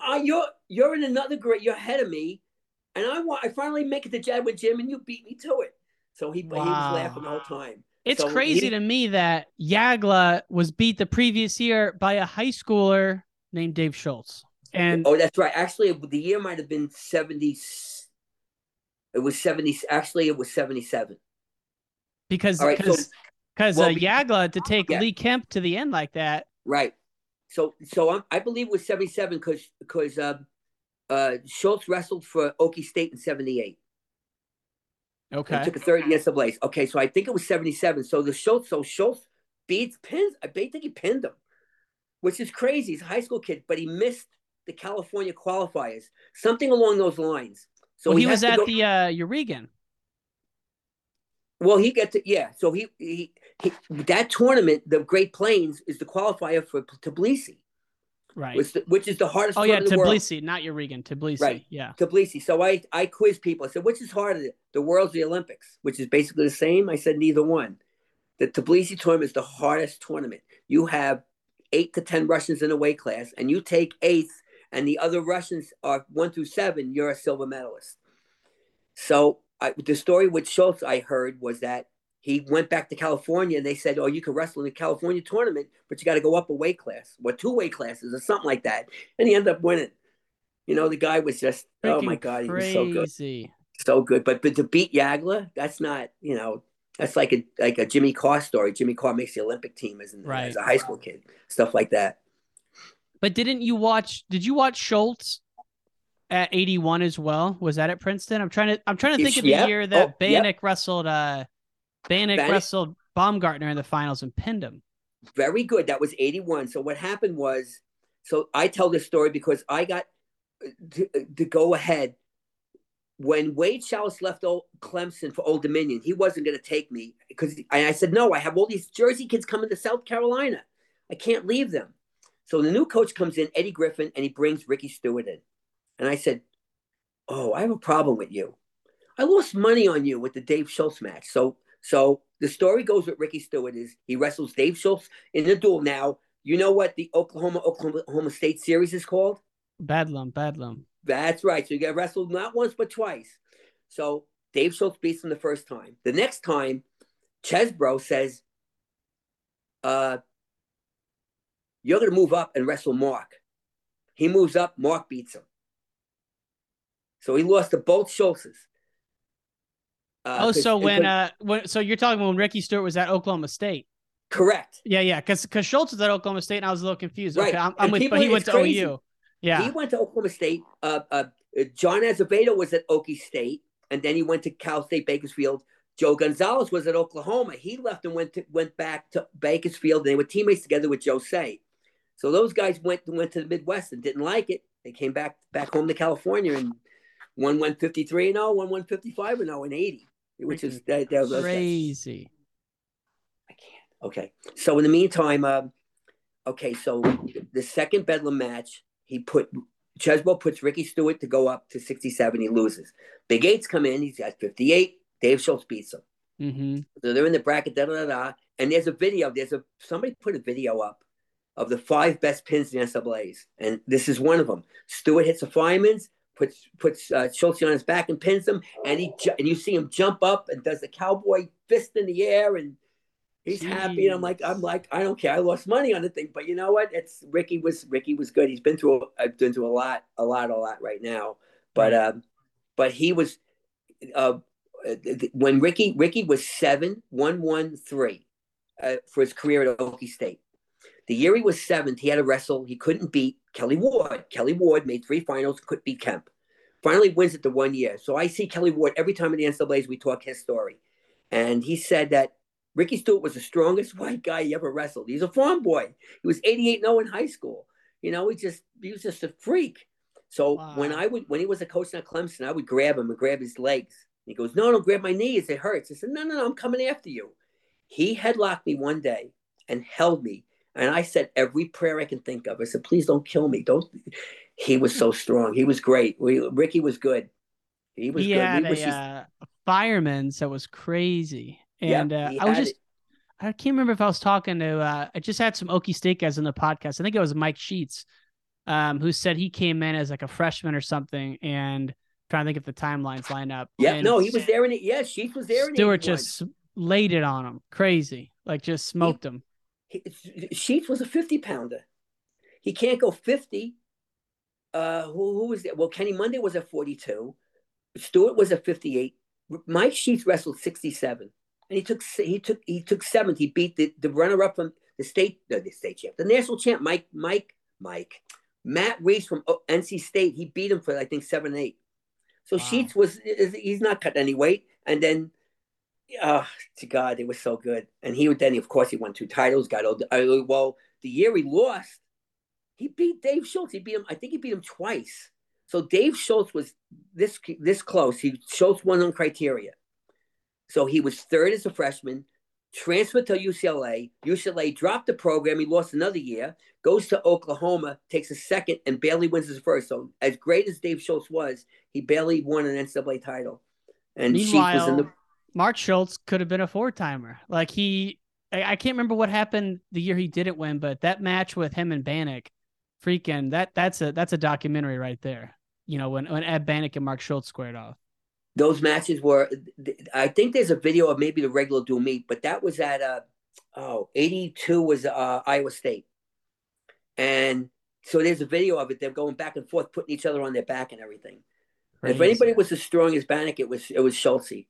Uh, you're you're in another grade, you're ahead of me. And I want I finally make it to Jadwin Gym and you beat me to it. So he, he was Wow. laughing the whole time. It's So crazy didn't- to me that Yagla was beat the previous year by a high schooler named Dave Schultz. And oh, that's right. Actually, the year might have been 70. It was 70. Actually, it was 77. because All right, so- because because well, uh, Yagla to take Yeah. Lee Kemp to the end like that. Right. So, so I'm, I believe it was 77 because because uh, uh, Schultz wrestled for Okie State in 78. He Okay. took a third against the Blaze. Okay, so I think it was 77. So the Schultz, so Schultz beats pins. I think he pinned him, which is crazy. He's a high school kid, but he missed the California qualifiers, something along those lines. So well, he, was at go- the uh, Euregan. Well, he gets it. Yeah. So he, he he that tournament, the Great Plains, is the qualifier for Tbilisi, Right. which, the, which is the hardest. oh yeah, the world. Tbilisi, not Euregan. Tbilisi. Right. Yeah. Tbilisi. So I I quiz people. I said, which is harder, the Worlds or the Olympics? Which is basically the same. I said neither one. The Tbilisi tournament is the hardest tournament. You have eight to ten Russians in a weight class, and you take eighth, and the other Russians are one through seven. You're a silver medalist. So I, the story with Schultz I heard was that he went back to California and they said, "Oh, you can wrestle in the California tournament, but you got to go up a weight class, or two weight classes, or something like that." And he ended up winning. You know, the guy was just, oh my Freaking god, he was so good, so good. But but to beat Yagla, that's not, you know, that's like a like a Jimmy Carr story. Jimmy Carr makes the Olympic team as, an, Right. as a high school kid, stuff like that. But didn't you watch? Did you watch Schultz at eighty one as well? Was that at Princeton? I'm trying to. I'm trying to think of the year that Oh, yeah. Banach wrestled uh, Banach, Banach- wrestled Baumgartner in the finals and pinned him. Very good. That was 81. So what happened was, so I tell this story because I got uh, to, to go ahead. When Wade Schalles left old Clemson for Old Dominion, he wasn't going to take me because I, I said, no, I have all these Jersey kids coming to South Carolina. I can't leave them. So the new coach comes in, Eddie Griffin, and he brings Ricky Stewart in. And I said, oh, I have a problem with you. I lost money on you with the Dave Schultz match. So, so the story goes with Ricky Stewart is he wrestles Dave Schultz in a duel. Now, you know what the Oklahoma Oklahoma State series is called? Bedlam, Bedlam. That's right. So you get wrestled not once but twice. So Dave Schultz beats him the first time. The next time, Chesbro says, uh, you're gonna move up and wrestle Mark. He moves up, Mark beats him. So he lost to both Schultzes. Uh, oh, so when uh, when so you're talking when Ricky Stewart was at Oklahoma State? correct. Yeah, yeah, because because Schultz was at Oklahoma State, and I was a little confused. Right. Okay, I'm, I'm with, but he went to crazy. OU. Yeah, He went to Oklahoma State. Uh, uh, John Azevedo was at Okie State, and then he went to Cal State Bakersfield. Joe Gonzalez was at Oklahoma. He left and went to, went back to Bakersfield. And they were teammates together with Joe Seay. So those guys went went to the Midwest and didn't like it. They came back back home to California, and one went fifty three and 0, one went fifty five and 0 and eighty, which is that, that was crazy. I can't. Okay. So in the meantime, um, okay, so the second Bedlam match, he put Chesbro puts Ricky Stewart to go up to 67. He loses. Big Eight's come in. He's got 58. Dave Schultz beats him. Mm-hmm. So they're in the bracket, da da da da. And there's a video. There's a somebody put a video up of the five best pins in the NCAA's, and this is one of them. Stewart hits a fireman's, puts puts uh, Schultz on his back and pins him, and he ju- and you see him jump up and does the cowboy fist in the air, and he's happy. And I'm like, I'm like, I don't care. I lost money on the thing, but you know what? It's Ricky was Ricky was good. He's been through I've been through a lot, a lot, a lot right now. But um, but he was uh, when Ricky Ricky was seven one one three uh, for his career at Okie State. The year he was seventh, he had to wrestle. He couldn't beat Kelly Ward. Kelly Ward made three finals, couldn't beat Kemp. Finally wins it the one year. So I see Kelly Ward every time in the NCAA's we talk his story. And he said that Ricky Stewart was the strongest white guy he ever wrestled. He's a farm boy. He was 88 0 in high school. You know, he just he was just a freak. So when I would when he was a coach at Clemson, I would grab him and grab his legs. He goes, No, don't grab my knees. It hurts. I said, No, no, no, I'm coming after you. He headlocked me one day and held me. And I said every prayer I can think of. I said, please don't kill me. Don't he was so strong. He was great. We, Ricky was good. He was he good. had was a just- uh, fireman's that was crazy, Yeah, and uh, I was just. I can't remember if I was talking to. Uh, I just had some Okie State guys on the podcast. I think it was Mike Sheets, um, who said he came in as like a freshman or something, and trying to think if the timelines line up. yeah, and no, he was there in it. Yeah, Sheets was there in Stewart 81. just laid it on him, crazy, like just smoked him. He- Sheets was a 50 pounder. He can't go 50. Uh, who, who was there? Well, Kenny Monday was at 42. Stewart was at 58. Mike Sheets wrestled 67. And he took he took he took seventh. He beat the, the runner up from the state no, the state champ, the national champ, Mike Mike Mike Matt Reiss from NC State. He beat him for I think seven eight. So Sheets was is- he's not cut any weight. And then oh to God, it was so good. And he would then of course he won two titles, got old. uh, Well, the year he lost, he beat Dave Schultz. He beat him. I think he beat him twice. So Dave Schultz was this this close. He Schultz won on criteria. So he was third as a freshman, transferred to UCLA. UCLA dropped the program. He lost another year, goes to Oklahoma, takes a second, and barely wins his first. So as great as Dave Schultz was, he barely won an NCAA title. And Sheets was Meanwhile, in the Mark Schultz could have been a four timer. Like he, I, I can't remember what happened the year he didn't win, but that match with him and Banach, freaking that that's a that's a documentary right there. You know when when Ed Banach and Mark Schultz squared off. those matches were I think there's a video of maybe the regular dual meet, but that was at uh oh 82 was uh Iowa State. And so there's a video of it. They're going back and forth, putting each other on their back and everything. And if anybody was as strong as Banach, it was it was Schultze.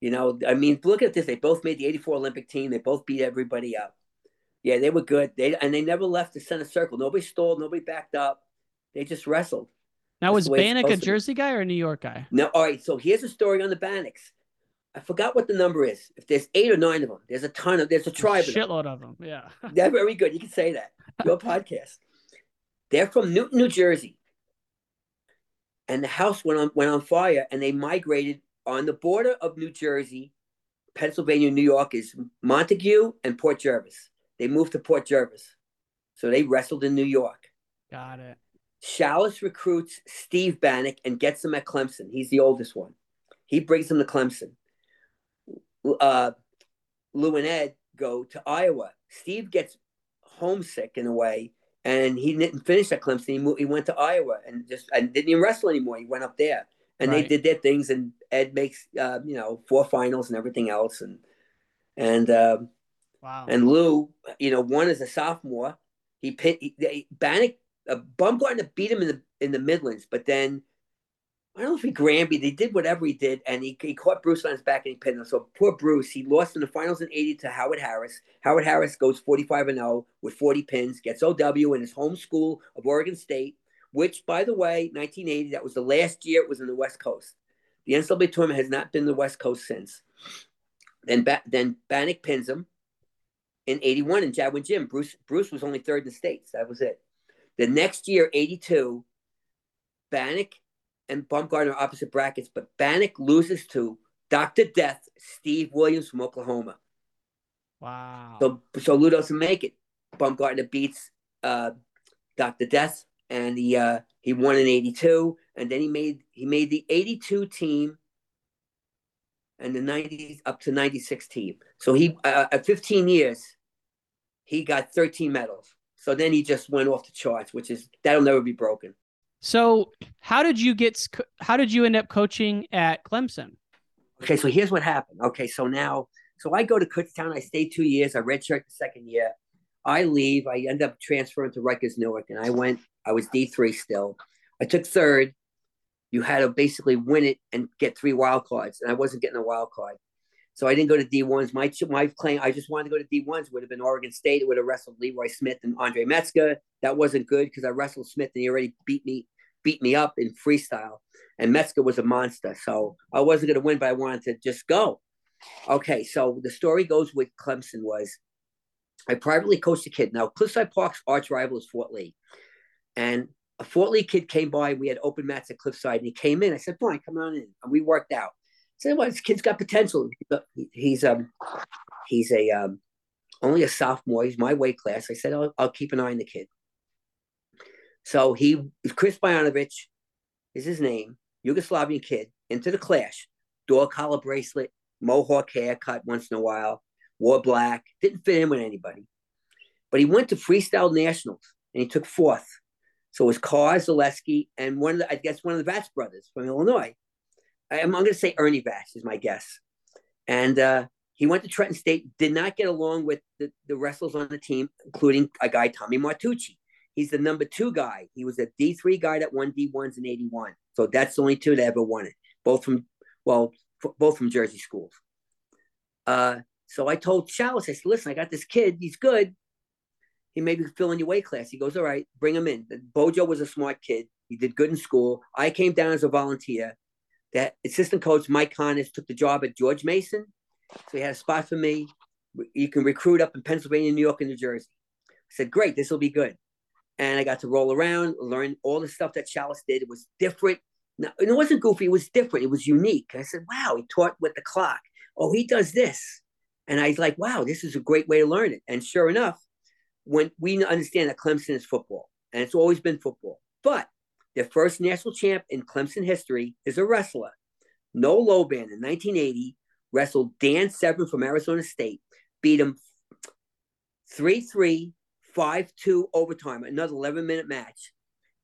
You know, I mean, look at this. They both made the 84 Olympic team. They both beat everybody up. Yeah, they were good. They and they never left the center circle. Nobody stalled, nobody backed up. They just wrestled. Now That's was the way it's Banach a supposed to be. Jersey guy or a New York guy? No, all right. So here's a story on the Banachs. I forgot what the number is. If there's eight or nine of them, there's a ton of there's a tribe. A shitload of them. Yeah. They're very good. You can say that. Your podcast. They're from Newton, New Jersey. And the house went on went on fire and they migrated on the border of New Jersey, Pennsylvania, New York is Montague and Port Jervis. They moved to Port Jervis. So they wrestled in New York. Got it. Schalles recruits Steve Banach and gets him at Clemson. He's the oldest one. He brings him to Clemson. Uh, Lou and Ed go to Iowa. Steve gets homesick in a way, and he didn't finish at Clemson. He, moved, he went to Iowa and just and didn't even wrestle anymore. He went up there, and right. they did their things. And Ed makes uh, you know four finals and everything else, and and uh, wow. And Lou, you know, one is a sophomore. He, he, he Banach uh, Baumgartner beat him in the in the Midlands, but then I don't know if he Granby, they did whatever he did, and he, he caught Bruce on his back and he pinned him. So poor Bruce, he lost in the finals in 80 to Howard Harris. Howard Harris goes 45 and 0 with 40 pins, gets OW in his home school of Oregon State, which, by the way, 1980, that was the last year it was in the West Coast. The NCAA tournament has not been the West Coast since. Then, ba- then Banach pins him in 81 in Jadwin Gym. Bruce, Bruce was only third in the States. That was it. The next year, 82, Banach and Baumgartner are opposite brackets, but Banach loses to Dr. Death, Steve Williams from Oklahoma. Wow. So, so Lou doesn't make it. Baumgartner beats uh, Dr. Death, and he uh, he won in '82, and then he made he made the '82 team and the '90s up to '96 team. So he uh, at 15 years, he got 13 medals. So then he just went off the charts, which is that'll never be broken. So how did you get? How did you end up coaching at Clemson? Okay, so here's what happened. Okay, so now, so I go to Kutztown. I stay two years. I redshirt the second year. I leave. I end up transferring to Rutgers Newark, and I went. I was D three still. I took third. You had to basically win it and get three wild cards, and I wasn't getting a wild card. So I didn't go to D1s. My my claim, I just wanted to go to D1s. Would have been Oregon State. It would have wrestled Leroy Smith and Andre Metzger. That wasn't good because I wrestled Smith and he already beat me beat me up in freestyle. And Metzger was a monster. So I wasn't going to win, but I wanted to just go. Okay, so the story goes with Clemson was I privately coached a kid. Now, Cliffside Park's arch rival is Fort Lee. And a Fort Lee kid came by. We had open mats at Cliffside, and he came in. I said, "Fine, come on in." And we worked out said, "Well, this kid's got potential. He's um, he's a um, only a sophomore. He's my weight class." I said, "I'll, I'll keep an eye on the kid." So he, Chris Bojanovic, is his name. Yugoslavian kid into the clash, dog collar bracelet, mohawk haircut once in a while, wore black, didn't fit in with anybody. But he went to freestyle nationals and he took fourth. So it was Carr Zaleski and one of the, I guess one of the Vats brothers from Illinois. I'm, going to say Ernie Vash is my guess. And uh, he went to Trenton State, did not get along with the, the wrestlers on the team, including a guy, Tommy Martucci. He's the number two guy. He was a D3 guy that won D1s in 81. So that's the only two that ever won it, both from, well, f- both from Jersey schools. Uh, so I told Schalles, I said, listen, I got this kid. He's good. He may be filling your weight class. He goes, all right, bring him in. Bojo was a smart kid. He did good in school. I came down as a volunteer that assistant coach Mike Connors took the job at George Mason. So he had a spot for me. You can recruit up in Pennsylvania, New York, and New Jersey. I said, great, this will be good. And I got to roll around, learn all the stuff that Schalles did. It was different. Now, it wasn't goofy, it was different. It was unique. I said, wow, he taught with the clock. Oh, he does this. And I was like, wow, this is a great way to learn it. And sure enough, when we understand that Clemson is football, and it's always been football, but their first national champ in Clemson history is a wrestler. Noel Loban in 1980 wrestled Dan Severn from Arizona State, beat him 3 3, 5 2 overtime, another 11 minute match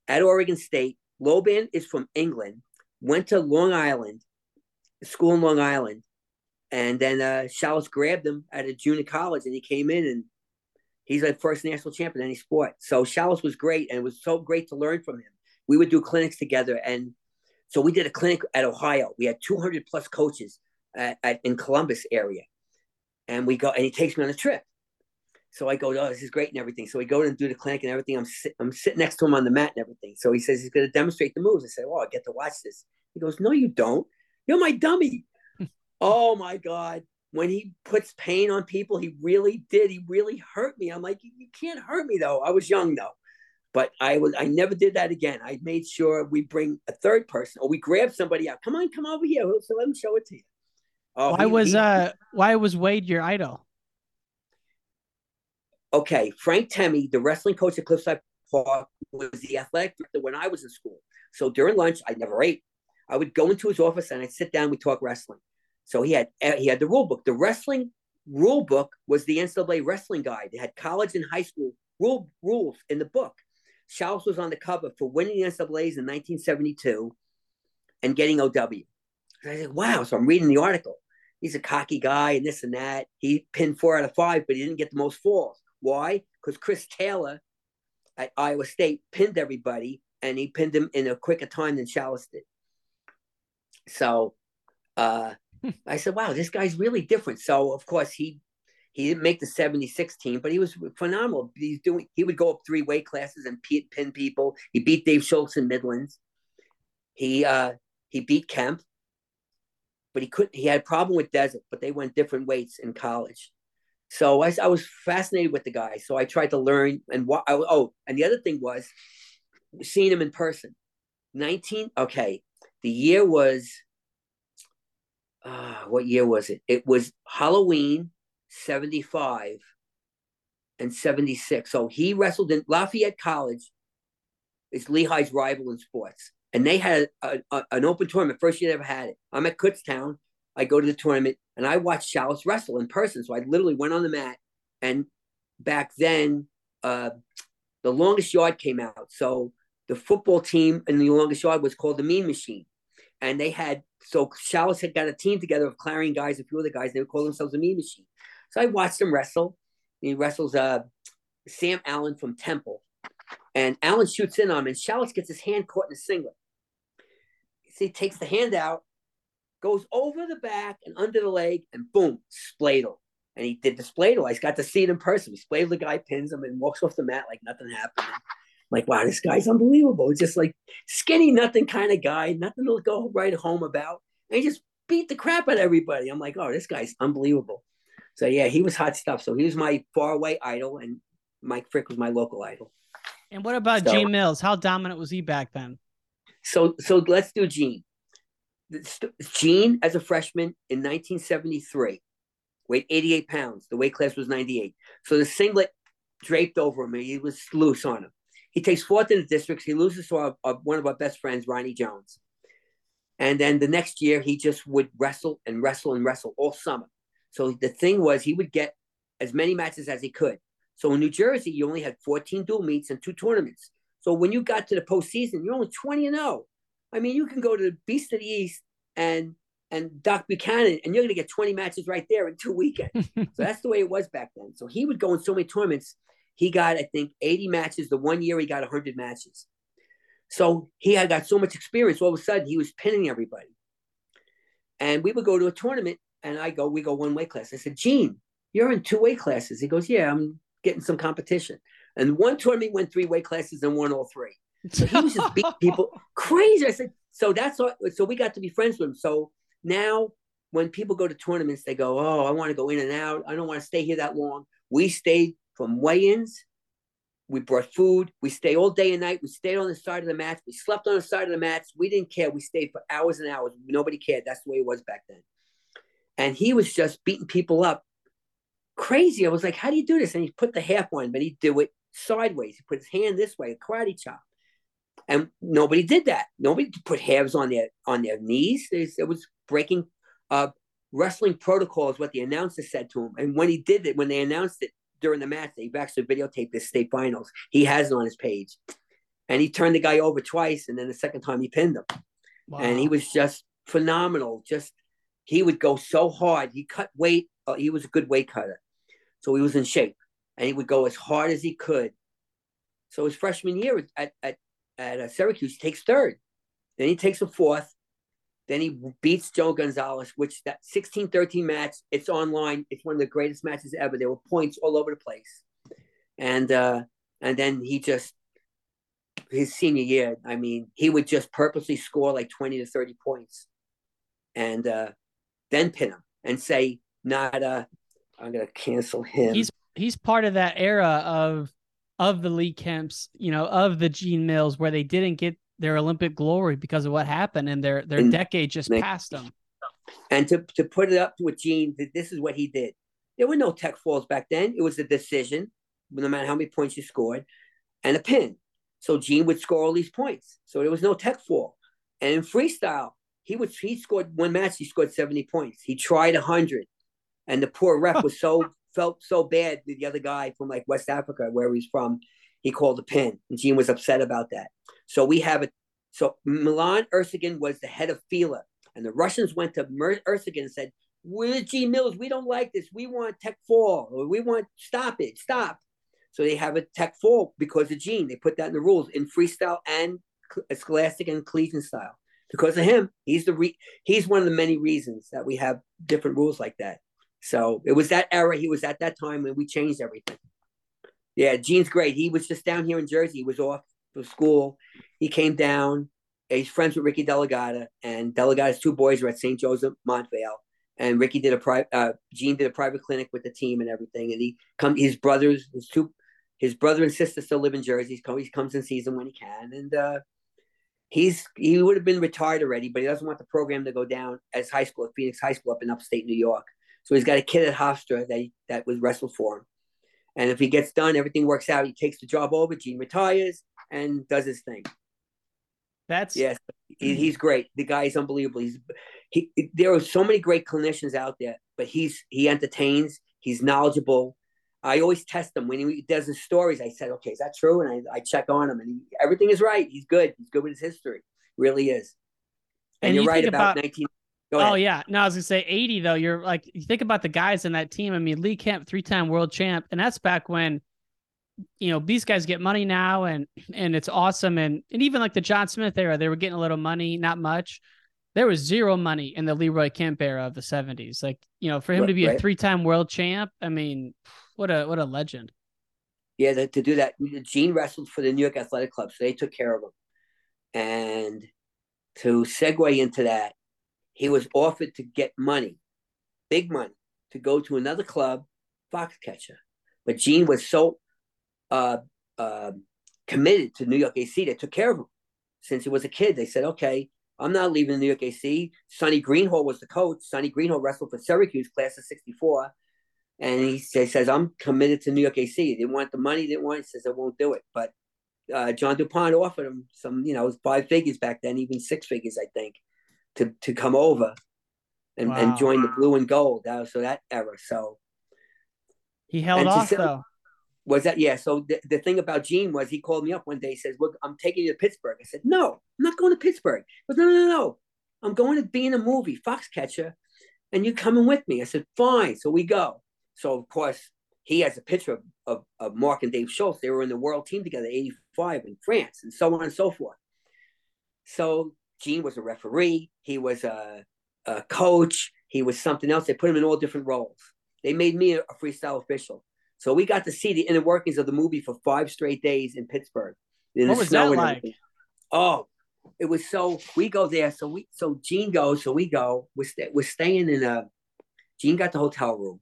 at Oregon State. Loban is from England, went to Long Island, school in Long Island, and then uh, grabbed him at a junior college and he came in and he's like first national champion in any sport. So Schalles was great and it was so great to learn from him we would do clinics together. And so we did a clinic at Ohio. We had 200 plus coaches at, at, in Columbus area. And we go, and he takes me on a trip. So I go, oh, this is great and everything. So we go and do the clinic and everything. I'm, sit, I'm sitting next to him on the mat and everything. So he says he's going to demonstrate the moves. I said, oh, I get to watch this. He goes, no, you don't. You're my dummy. Oh my God. When he puts pain on people, he really did. He really hurt me. I'm like, you can't hurt me though. I was young though. But I was I never did that again. I made sure we bring a third person or we grab somebody out. Come on, come over here. So let me show it to you. Oh, why he, was he, uh why was Wade your idol? Okay, Frank Temme, the wrestling coach at Cliffside Park, was the athletic director when I was in school. So during lunch, I never ate. I would go into his office and I'd sit down. We talk wrestling. So he had he had the rule book. The wrestling rule book was the NCAA wrestling guide. It had college and high school rule rules in the book. Schalles was on the cover for winning the NCAA's in 1972 and getting OW. And I said, wow. So I'm reading the article. He's a cocky guy and this and that. He pinned four out of five, but he didn't get the most falls. Why? Because Chris Taylor at Iowa State pinned everybody and he pinned them in a quicker time than Schalles did. So uh, I said, wow, this guy's really different. So of course he he didn't make the 76 team, but he was phenomenal. He's doing he would go up three weight classes and pin people. He beat Dave Schultz in Midlands. He uh he beat Kemp, but he couldn't he had a problem with Desert, but they went different weights in college. So I, I was fascinated with the guy. So I tried to learn and what oh, and the other thing was seeing him in person. 19 okay. The year was uh, what year was it? It was Halloween 75 and 76. So he wrestled in Lafayette College, is Lehigh's rival in sports. And they had a, a, an open tournament, first year they ever had it. I'm at Kutztown. I go to the tournament and I watched Schalles wrestle in person. So I literally went on the mat. And back then, uh, the longest yard came out. So the football team in the longest yard was called the Mean Machine and they had so Schalles had got a team together of Clarion guys, a few other guys. They would call themselves the Mean Machine. So I watched him wrestle. He wrestles uh, Sam Allen from Temple, and Allen shoots in on him, and Schalles gets his hand caught in a singlet. So he takes the hand out, goes over the back and under the leg, and boom, spladle. And he did the spladle. I got to see it in person. He spladle the guy, pins him, and walks off the mat like nothing happened like, wow, this guy's unbelievable. Just like skinny, nothing kind of guy, nothing to go right home about. And he just beat the crap out of everybody. I'm like, oh, this guy's unbelievable. So yeah, he was hot stuff. So he was my far away idol, and Mike Frick was my local idol. And what about so, Gene Mills? How dominant was he back then? So so let's do Gene. Gene, as a freshman in 1973, weighed 88 pounds. The weight class was 98. So the singlet draped over him. He was loose on him. He takes fourth in the districts. He loses to our, our, one of our best friends, Ronnie Jones. And then the next year, he just would wrestle and wrestle and wrestle all summer. So the thing was, he would get as many matches as he could. So in New Jersey, you only had 14 dual meets and two tournaments. So when you got to the postseason, you're only 20 and 0. I mean, you can go to the Beast of the East and and Doc Buchanan, and you're going to get 20 matches right there in two weekends. so that's the way it was back then. So he would go in so many tournaments. He got, I think, 80 matches. The one year he got 100 matches. So he had got so much experience. All of a sudden, he was pinning everybody. And we would go to a tournament, and I go, we go one weight class. I said, Gene, you're in two weight classes. He goes, Yeah, I'm getting some competition. And one tournament went three weight classes and won all three. So he was just beating people crazy. I said, so that's all. So we got to be friends with him. So now when people go to tournaments, they go, Oh, I want to go in and out. I don't want to stay here that long. We stayed from weigh-ins. We brought food. We stayed all day and night. We stayed on the side of the mats. We slept on the side of the mats. We didn't care. We stayed for hours and hours. Nobody cared. That's the way it was back then. And he was just beating people up crazy. I was like, how do you do this? And he put the half one, but he'd do it sideways. He put his hand this way, a karate chop. And nobody did that. Nobody put halves on their on their knees. It was breaking uh, wrestling protocol is what the announcer said to him. And when he did it, when they announced it, during the match. They've actually videotaped the state finals. He has it on his page. And he turned the guy over twice, and then the second time he pinned him. Wow. And he was just phenomenal. Just he would go so hard. He cut weight. Uh, he was a good weight cutter, so he was in shape, and he would go as hard as he could. So his freshman year at at at uh, Syracuse, he takes third. Then he takes a fourth. Then he beats Joe Gonzalez, which that 16-13 match, it's online. It's one of the greatest matches ever. There were points all over the place. And uh, and then he just his senior year, I mean, he would just purposely score like 20 to 30 points. And uh, then pin him and say, not uh, I'm gonna cancel him. He's he's part of that era of of the Lee Kemps, you know, of the Gene Mills, where they didn't get their Olympic glory because of what happened, and their their And decade just they- passed them. And to, to put it up with Gene, that this is what he did. There were no tech falls back then. It was a decision, no matter how many points you scored, and a pin. So Gene would score all these points. So there was no tech fall. And in freestyle, he would he scored one match, he scored 70 points. He tried hundred. And the poor ref was so felt so bad the other guy from like West Africa, where he's from. He called a pin. And Gene was upset about that. So we have it. So Milan Ercegan was the head of FILA. And the Russians went to Mer- Ercegan and said, We're Gene Mills. We don't like this. We want tech fall. Or we want stop it. Stop. So they have a tech fall because of Gene. They put that in the rules in freestyle and cl- uh, scholastic and collegiate style. Because of him, he's the re- he's one of the many reasons that we have different rules like that. So it was that era. He was at that time when we changed everything. Yeah, Gene's great. He was just down here in Jersey. He was off for school. He came down. He's friends with Ricky Delegata, and Delegata's two boys are at St. Joseph Montvale. And Ricky did a private, uh, Gene did a private clinic with the team and everything. And he come, his brothers, his two, his brother and sister still live in Jersey. He comes and sees them when he can. And uh, he's he would have been retired already, but he doesn't want the program to go down as high school at Phoenix High School up in upstate New York. So he's got a kid at Hofstra that he, that was wrestled for him. And if he gets done, everything works out. He takes the job over. Gene retires and does his thing. That's Yes, he, hmm. he's great. The guy is unbelievable. He's he. There are so many great clinicians out there, but he's he entertains. He's knowledgeable. I always test him when he does his stories. I said, "Okay, is that true?" And I, I check on him, and he, everything is right. He's good. He's good with his history. Really is. And, And you're you right think about, about- nineteen. Go ahead. Oh yeah, no, I was gonna say eighty though. You're like you think about the guys in that team. I mean, Lee Kemp, three-time world champ, and that's back when, you know, these guys get money now, and and it's awesome. And and even like the John Smith era, they were getting a little money, not much. There was zero money in the Leroy Kemp era of the '70s. Like you know, for him Right, to be a three-time world champ, I mean, what a what a legend. Yeah, to do that, Gene wrestled for the New York Athletic Club, so they took care of him. And to segue into that, he was offered to get money, big money, to go to another club, Foxcatcher. But Gene was so uh, uh, committed to New York AC, they took care of him since he was a kid. They said, "Okay, I'm not leaving New York AC." Sonny Greenhalgh was the coach. Sonny Greenhalgh wrestled for Syracuse, class of '64. And he sa- says, I'm committed to New York AC. He didn't want the money, didn't want it. He says, I won't do it. But uh, John DuPont offered him some, you know, five figures back then, even six figures, I think, to, to come over and, Wow. and join the blue and gold. That was so that era. So He held off say- though. was that, yeah. So the, the thing about Gene was he called me up one day. He says, Look, I'm taking you to Pittsburgh. I said, No, I'm not going to Pittsburgh. He goes, No, no, no, no. I'm going to be in a movie, Foxcatcher, and you're coming with me. I said, Fine. So we go. So of course he has a picture of, of, of Mark and Dave Schultz. They were in the world team together, 85 in France, and so on and so forth. So Gene was a referee, he was a, a coach, he was something else. They put him in all different roles. They made me a, freestyle official. So we got to see the inner workings of the movie for five straight days in Pittsburgh. In What the was snow that like? everything. Oh, it was so we go there. So we so Gene goes, so we go. We're, sta we're staying in a Gene got the hotel room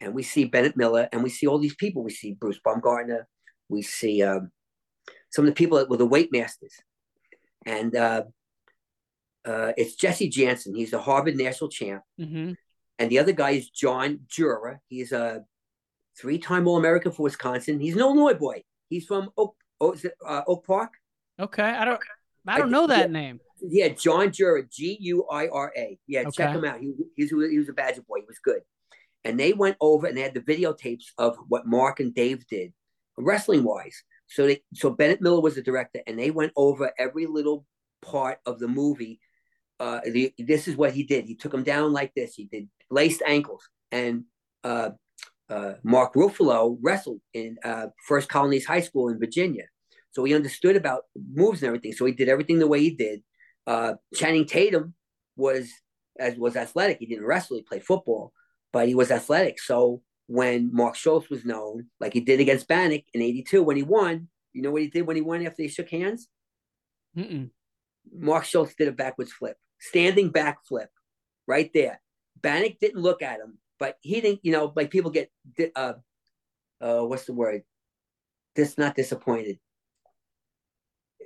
and we see Bennett Miller and we see all these people. We see Bruce Baumgartner, we see um, some of the people that were the weight masters. And uh, uh, it's Jesse Jantzen. He's the Harvard national champ. hmm And the other guy is John Giura. He's a three time All American for Wisconsin. He's an Illinois boy. He's from Oak, oh, is it, uh, Oak Park. Okay, I don't I don't know that name. Yeah, John Giura, G U I R A. Yeah, check him out. He, he's, he was a Badger boy. He was good. And they went over and they had the videotapes of what Mark and Dave did, wrestling wise. So they, so Bennett Miller was the director, and they went over every little part of the movie. Uh, the, this is what he did. He took him down like this. He did laced ankles, and uh, uh, Mark Ruffalo wrestled in uh, First Colonial High School in Virginia. So he understood about moves and everything. So he did everything the way he did. Uh, Channing Tatum was as was athletic. He didn't wrestle. He played football, but he was athletic. So when Mark Schultz was known, like he did against Banach in '82 when he won, you know what he did when he won after they shook hands? Mm-mm. Mark Schultz did a backwards flip, standing back flip, right there. Banach didn't look at him, but he didn't. You know, like people get uh, uh, what's the word? This not disappointed.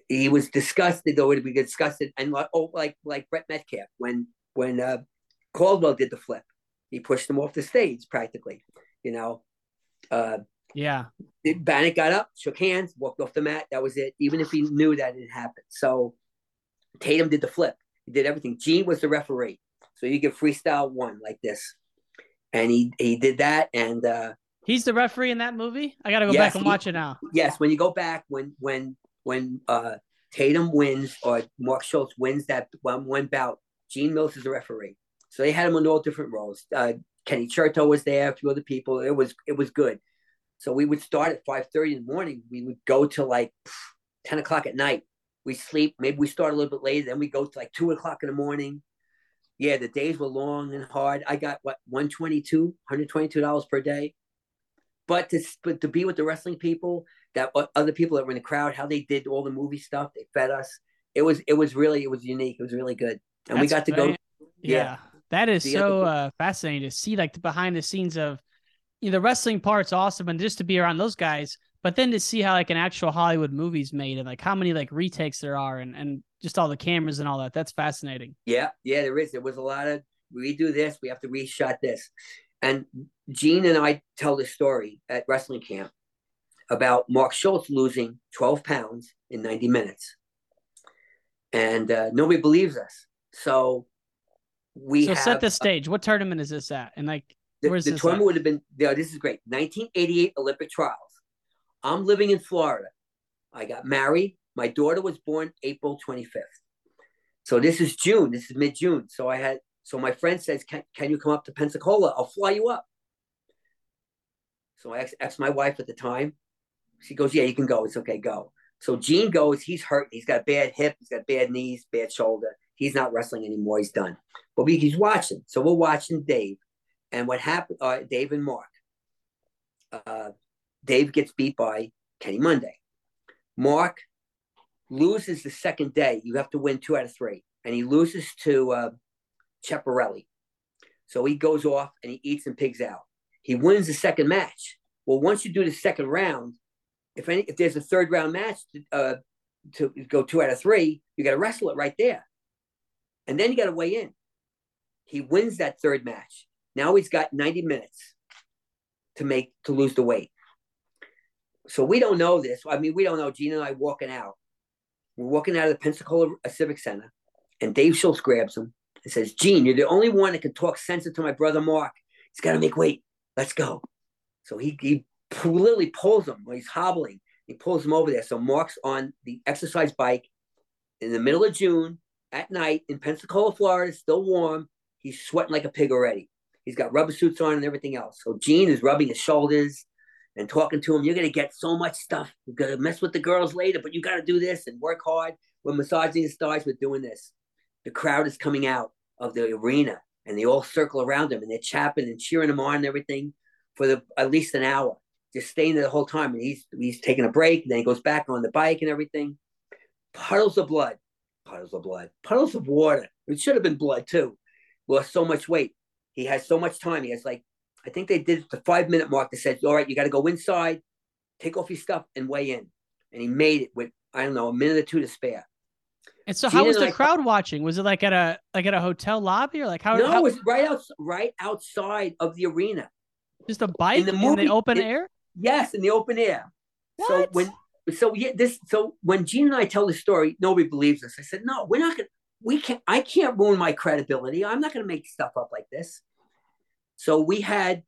He was disgusted, though it would be disgusted, and like oh, like like Brent Metcalf when when uh, Caldwell did the flip, he pushed him off the stage practically. You know, uh, yeah. Banach got up, shook hands, walked off the mat. That was it. Even if he knew that it happened. So Tatum did the flip. He did everything. Gene was the referee. So you get freestyle one like this. And he he did that and uh He's the referee in that movie? I gotta go yes, back and he, watch it now. Yes, when you go back when when when uh Tatum wins or Mark Schultz wins that one, one bout, Gene Mills is the referee. So they had him in all different roles. Uh Kenny Chertow was there, a few other people. It was it was good. So we would start at five thirty in the morning. We would go to like ten o'clock at night. We sleep. Maybe we start a little bit later. Then we go to like two o'clock in the morning. Yeah, the days were long and hard. I got what 122 122 dollars per day. But to but to be with the wrestling people, that other people that were in the crowd, how they did all the movie stuff, they fed us. It was it was really it was unique. It was really good, and That's we got to go. Yeah, yeah. That is the so uh, fascinating to see, like the behind the scenes of you know, the wrestling part's awesome, and just to be around those guys, but then to see how like an actual Hollywood movie's made and like how many like retakes there are and and just all the cameras and all that. That's fascinating. Yeah, yeah, there is. There was a lot of we do this, we have to reshot this. And Gene and I tell the story at wrestling camp about Mark Schultz losing 12 pounds in 90 minutes. And uh, nobody believes us. So we so have, set the stage. What tournament is this at? And like the, the tournament would have been yeah, this is great. 1988 Olympic trials. I'm living in Florida. I got married. My daughter was born April 25th. So this is June. This is mid June. So I had so my friend says, can, can you come up to Pensacola? I'll fly you up. So I asked, my wife at the time. She goes, Yeah, you can go. It's okay, go. So Gene goes, he's hurt. He's got bad hip, he's got bad knees, bad shoulder. He's not wrestling anymore. He's done. But we, he's watching. So we're watching Dave. And what happened, uh, Dave and Mark, uh, Dave gets beat by Kenny Monday. Mark loses the second day. You have to win two out of three. And he loses to uh. So he goes off and he eats and pigs out. He wins the second match. Well, once you do the second round, if any, if there's a third round match to, uh, to go two out of three, you got to wrestle it right there, and then you got to weigh in. He wins that third match. Now he's got 90 minutes to make to lose the weight. So we don't know this. I mean, we don't know. Gina and I walking out. We're walking out of the Pensacola Civic Center, and Dave Schultz grabs him and says, Gene, you're the only one that can talk sense into my brother Mark. He's got to make weight. Let's go. So he, he literally pulls him when he's hobbling. He pulls him over there. So Mark's on the exercise bike in the middle of June at night in Pensacola, Florida, still warm. He's sweating like a pig already. He's got rubber suits on and everything else. So Gene is rubbing his shoulders and talking to him. You're gonna get so much stuff. You're gonna mess with the girls later, but you gotta do this and work hard. When massaging starts with doing this, the crowd is coming out of the arena and they all circle around him and they're chapping and cheering him on and everything for the at least an hour, just staying there the whole time. And he's he's taking a break, and then he goes back on the bike and everything. Puddles of blood, puddles of blood, puddles of water. It should have been blood too. Lost so much weight. He has so much time. He has like, I think they did the five minute mark that said, all right, you got to go inside, take off your stuff, and weigh in. And he made it with, I don't know, a minute or two to spare. And so, how was the crowd watching? Was it like at a like at a hotel lobby or like how? No, how... it was right out right outside of the arena. Just a bike in the, movie, in the open it, air. Yes, in the open air. What? So when so yeah this so when Gene and I tell the story, nobody believes us. I said, no, we're not gonna we can't I can't ruin my credibility. I'm not gonna make stuff up like this. So we had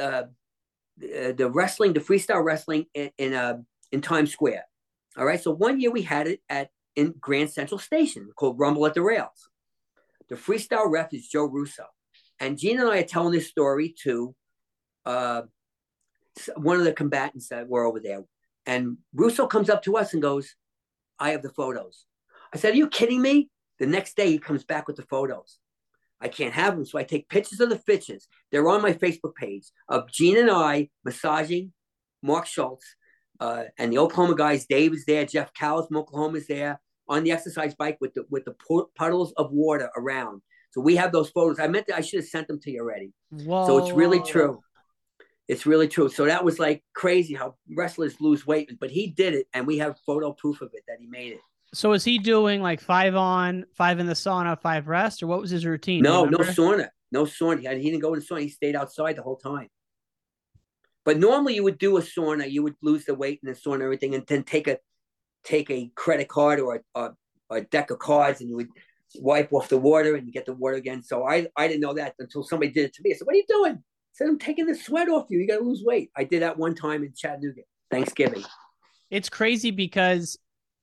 uh, the, the wrestling, the freestyle wrestling in in, uh, in Times Square. All right. So one year we had it at in Grand Central Station called Rumble at the Rails. The freestyle ref is Joe Russo, and Gene and I are telling this story to uh, one of the combatants that were over there. And Russo comes up to us and goes, "I have the photos." I said, "Are you kidding me?" The next day he comes back with the photos. I can't have them. So I take pictures of the fitches. They're on my Facebook page of Gene and I massaging Mark Schultz uh, and the Oklahoma guys. Dave is there. Jeff Callis from Oklahoma is there on the exercise bike with the with the puddles of water around. So we have those photos. I meant that I should have sent them to you already. Whoa. So it's really true. It's really true. So that was like crazy how wrestlers lose weight, but he did it, and we have photo proof of it that he made it. So is he doing like five on, five in the sauna, five rest, or what was his routine? No, no sauna, no sauna. He, didn't go in the sauna. He stayed outside the whole time. But normally you would do a sauna. You would lose the weight in the sauna and everything, and then take a take a credit card or a, a, a deck of cards, and you would wipe off the water and you get the water again. So I I didn't know that until somebody did it to me. I said, "What are you doing?" Said, "I'm taking the sweat off you. You got to lose weight." I did that one time in Chattanooga, Thanksgiving. It's crazy because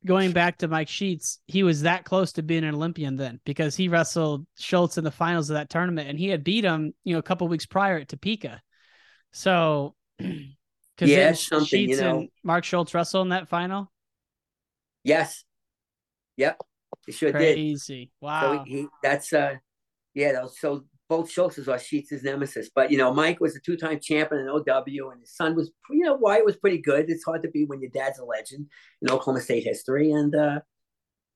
going back to Mike Sheets, he was that close to being an Olympian then because he wrestled Schultz in the finals of that tournament and he had beat him, you know, a couple weeks prior at Topeka. So, because Yeah, something, you Sheets know. and Mark Schultz wrestled in that final. Yes. Yep. He sure did. Crazy. Wow. So he, he that's uh yeah, so both Schultz's are Sheets' nemesis. But you know, Mike was a two-time champion in OW, and his son was you know, Wyatt was pretty good. It's hard to be when your dad's a legend in Oklahoma State history. And uh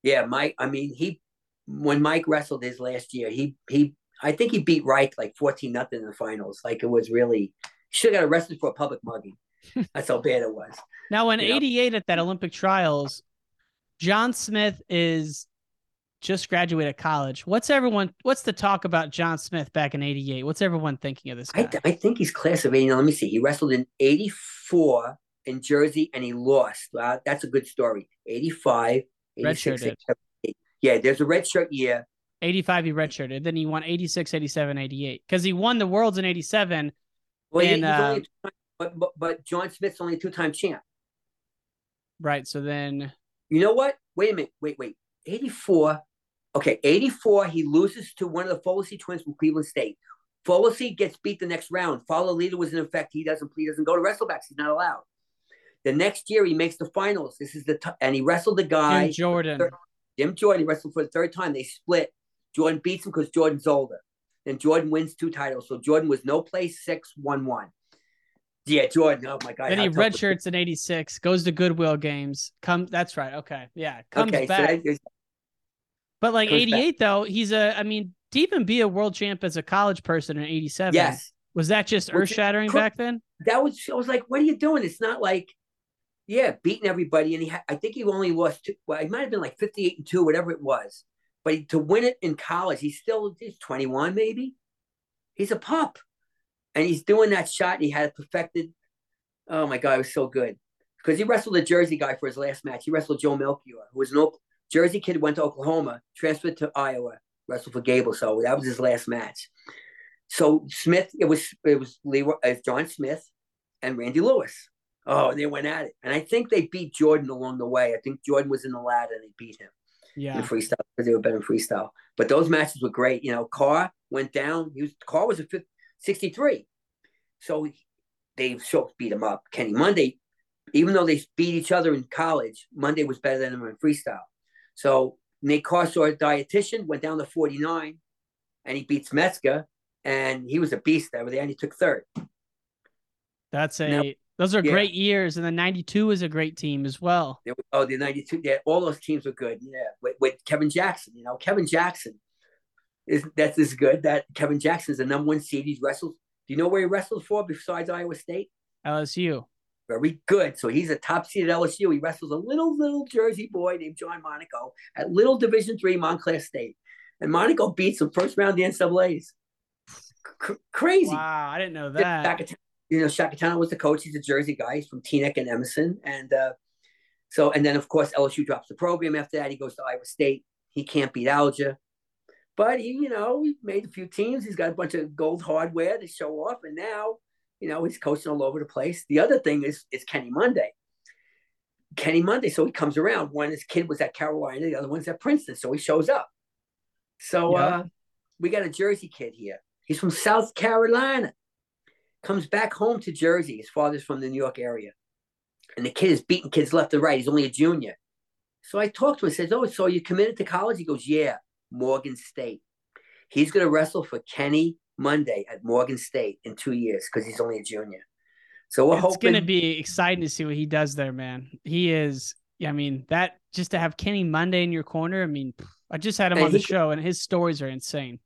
yeah, Mike, I mean, he when Mike wrestled his last year, he he I think he beat Reich like 14 nothing in the finals. Like it was really should have got arrested for a public mugging. That's how bad it was. Now, in You know? '88 at that Olympic trials, John Smith is just graduated college. What's everyone? What's the talk about John Smith back in '88? What's everyone thinking of this guy? I, th- I think he's class of 89. Let me see. He wrestled in 84 in Jersey and he lost. Wow, that's a good story. 85, 86, Redshirted. 88. Yeah, there's a red shirt year. 85 he redshirted. Then he won 86, 87, 88 because he won the worlds in 87. Well, And, uh, two-time- but, but, but John Smith's only a two time champ. Right. So then You know what? Wait a minute. Wait, wait. 84. Okay, 84, he loses to one of the Foley twins from Cleveland State. Foley gets beat the next round. Follow leader was in effect. He doesn't he doesn't go to wrestlebacks. He's not allowed. The next year he makes the finals. This is the t- and he wrestled the guy Jim Jordan. third- Jim Jordan he wrestled for the third time. They split. Jordan beats him because Jordan's older. Then Jordan wins two titles. So Jordan was no place six one one. Yeah, Jordan. Oh my god. Then he redshirts in 86, goes to Goodwill games. Come that's right. Okay. Yeah. Comes Okay, so back. that is- but like comes back. 88 though, he's a I mean, to even be a world champ as a college person in 87. yes. Was that just earth shattering back then? that was I was like, what are you doing? It's not like, yeah, beating everybody. And he, ha- I think he only lost two. Well, it might have been like fifty-eight and two, whatever it was. But he- to win it in college, he's still he's twenty-one, maybe. He's a pup, and he's doing that shot. And he had it perfected. Oh my god, it was so good because he wrestled a Jersey guy for his last match. He wrestled Joe Melchior, who was an Jersey kid, went to Oklahoma, transferred to Iowa, wrestled for Gable. So that was his last match. So Smith, it was it was Leroy, uh, John Smith and Randy Lewis. Oh, and they went at it, and I think they beat Jordan along the way. I think Jordan was in the ladder and they beat him in Yeah. freestyle because they were better in freestyle. But those matches were great. You know, Carr went down. He was Carr was a 50, 63, so Dave Schultz beat him up. Kenny Monday, even though they beat each other in college, Monday was better than him in freestyle. So Nate Carr saw dietitian, went down to 49, and he beats Metzger, and he was a beast there. And he took third. That's a Now- those are yeah. great years. And then 92 is a great team as well. Oh, the '92. Yeah, all those teams were good. Yeah, with, with Kevin Jackson. You know, Kevin Jackson is that's is good. That Kevin Jackson is the number one seed. He's wrestled. Do you know where he wrestled for besides Iowa State? LSU. Very good. So he's a top seed at LSU. He wrestles a little little Jersey boy named John Monaco at little Division three Montclair State, and Monaco beats him first round the NCAA's. C- crazy. Wow, I didn't know that. You know, Sciacchetano was the coach. He's a Jersey guy. He's from Teaneck and Emerson. And uh, so, and then of course, LSU drops the program after that. He goes to Iowa State. He can't beat Alger. But he, you know, he made a few teams. He's got a bunch of gold hardware to show off. And now, you know, he's coaching all over the place. The other thing is is Kenny Monday. Kenny Monday. So he comes around. One his kid was at Carolina, the other one's at Princeton. So he shows up. So Yeah. uh, we got a Jersey kid here. He's from South Carolina. Comes back home to Jersey. His father's from the New York area. And the kid is beating kids left and right. He's only a junior. So I talked to him. I says, Oh, so you committed to college? He goes, Yeah, Morgan State. He's going to wrestle for Kenny Monday at Morgan State in two years because he's only a junior. So we're hoping it's hoping. gonna be exciting to see what he does there, man. He is. I mean, that just to have Kenny Monday in your corner. I mean, I just had him And on the he- show, and his stories are insane.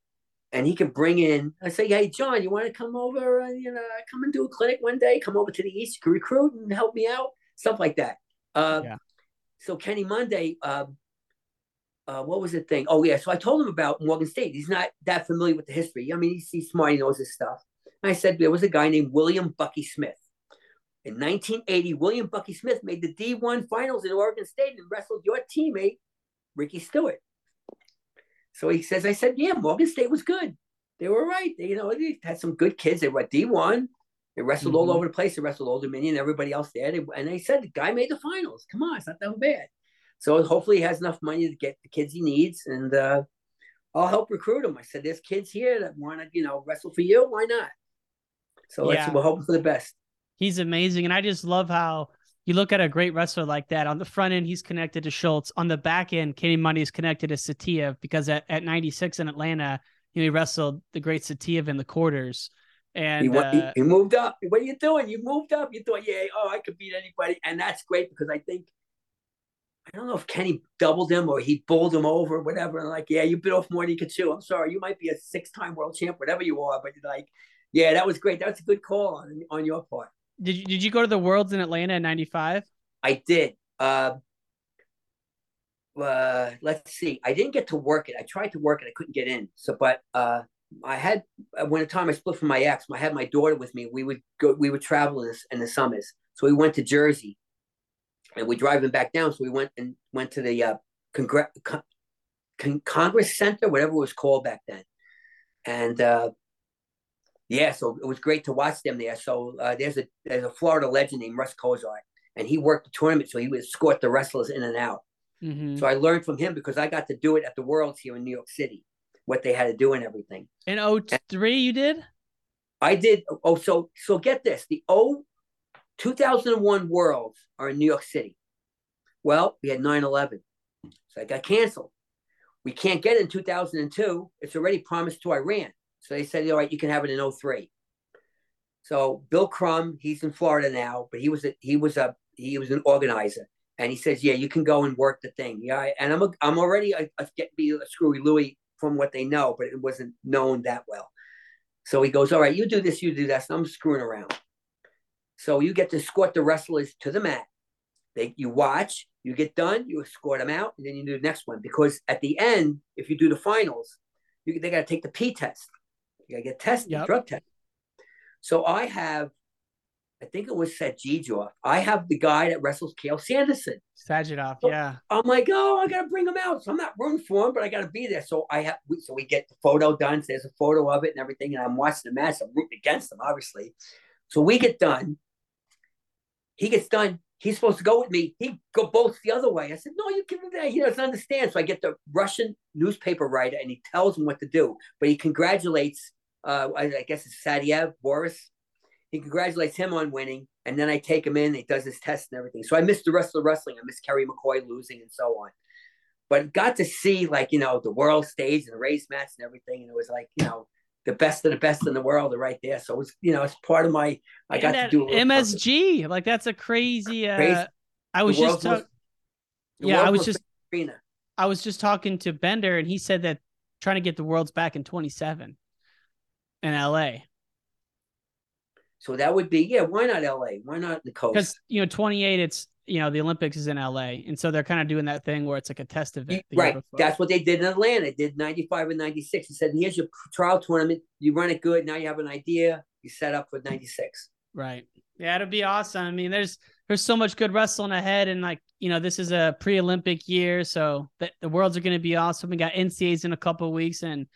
and he can bring in. I say, hey, John, you want to come over and you know come and do a clinic one day? Come over to the East, recruit and help me out, stuff like that. Uh, yeah. So Kenny Monday, uh, uh, what was the thing? Oh yeah, so I told him about Morgan State. He's not that familiar with the history. I mean, he's, he's smart. He knows his stuff. And I said there was a guy named William Bucky Smith. In 1980, William Bucky Smith made the D1 finals in Oregon State and wrestled your teammate, Ricky Stewart. So he says, I said, yeah, Morgan State was good. They were right. They, you know, they had some good kids. They were at D1. They wrestled mm-hmm. all over the place. They wrestled Old Dominion, everybody else there. They, and they said, the guy made the finals. Come on, it's not that bad. So hopefully he has enough money to get the kids he needs. And uh, I'll help recruit him. I said, there's kids here that want to, you know, wrestle for you. Why not? So yeah. let's, we're hoping for the best. He's amazing. And I just love how you look at a great wrestler like that. On the front end, he's connected to Schultz. On the back end, Kenny Monday is connected to Saitiev because at, at 96 in Atlanta, you know, he wrestled the great Saitiev in the quarters. And he, uh, moved up. What are you doing? You moved up. You thought, yeah, oh, I could beat anybody. And that's great because I think, I don't know if Kenny doubled him or he bowled him over, whatever. And like, yeah, you bit off more than you could chew. I'm sorry. You might be a six time world champ, whatever you are. But you're like, yeah, that was great. That's a good call on, on your part. Did you did you go to the Worlds in Atlanta in '95? I did. Uh, uh, let's see. I didn't get to work it. I tried to work it. I couldn't get in. So, but uh, I had when the time I split from my ex, I had my daughter with me. We would go. We would travel in, this, in the summers. So we went to Jersey, and we're driving back down. So we went and went to the uh, Congre- Con- Congress Center, whatever it was called back then, and uh, yeah, so it was great to watch them there. So uh, there's a there's a Florida legend named Russ Kozart, and he worked the tournament, so he would escort the wrestlers in and out. Mm-hmm. So I learned from him because I got to do it at the Worlds here in New York City, what they had to do and everything. In 03 you did? I did. Oh, so so get this: the O 2001 Worlds are in New York City. Well, we had 9/11, so I got canceled. We can't get it in 2002. It's already promised to Iran. So they said, all right, you can have it in 03. So Bill Crum, he's in Florida now, but he was a, he was a he was an organizer, and he says, yeah, you can go and work the thing. Yeah, and I'm a, I'm already a, a be a screwy Louie from what they know, but it wasn't known that well. So he goes, all right, you do this, you do that. So I'm screwing around. So you get to escort the wrestlers to the mat. They you watch, you get done, you escort them out, and then you do the next one. Because at the end, if you do the finals, you, they got to take the P test. You gotta get tested, yep. drug tested. So I have, I think it was Sazhidov. I have the guy that wrestles Cael Sanderson. Sazhidov, so yeah. I'm like, oh, I gotta bring him out. So I'm not rooting for him, but I gotta be there. So I have, so we get the photo done. So there's a photo of it and everything, and I'm watching the match. I'm rooting against him, obviously. So we get done. He gets done he's supposed to go with me. He go both the other way. I said, no, you give him that. He doesn't understand. So I get the Russian newspaper writer and he tells him what to do. But he congratulates uh, I, I, guess it's Sadiev, Boris. He congratulates him on winning, and then I take him in. He does his test and everything. So I missed the rest of the wrestling. I missed Kerry McCoy losing and so on. But got to see like you know the world stage and the race match and everything, and it was like you know the best of the best in the world are right there. So it's you know it's part of my I got to do MSG. Like that's a crazy. Uh, crazy. I was just talking. Yeah, I was just. I was just talking to Bender, and he said that trying to get the worlds back in 27 in LA. So that would be yeah. Why not LA? Why not the coast? Because you know, 28. It's you know the Olympics is in LA, and so they're kind of doing that thing where it's like a test event. Right. That's what they did in Atlanta. They did 95 and 96. He said, "Here's your trial tournament. You run it good. Now you have an idea. You set up for 96." Right. Yeah, it'd be awesome. I mean, there's there's so much good wrestling ahead, and like you know, this is a pre-Olympic year, so the, the worlds are going to be awesome. We got NCAAs in a couple weeks, and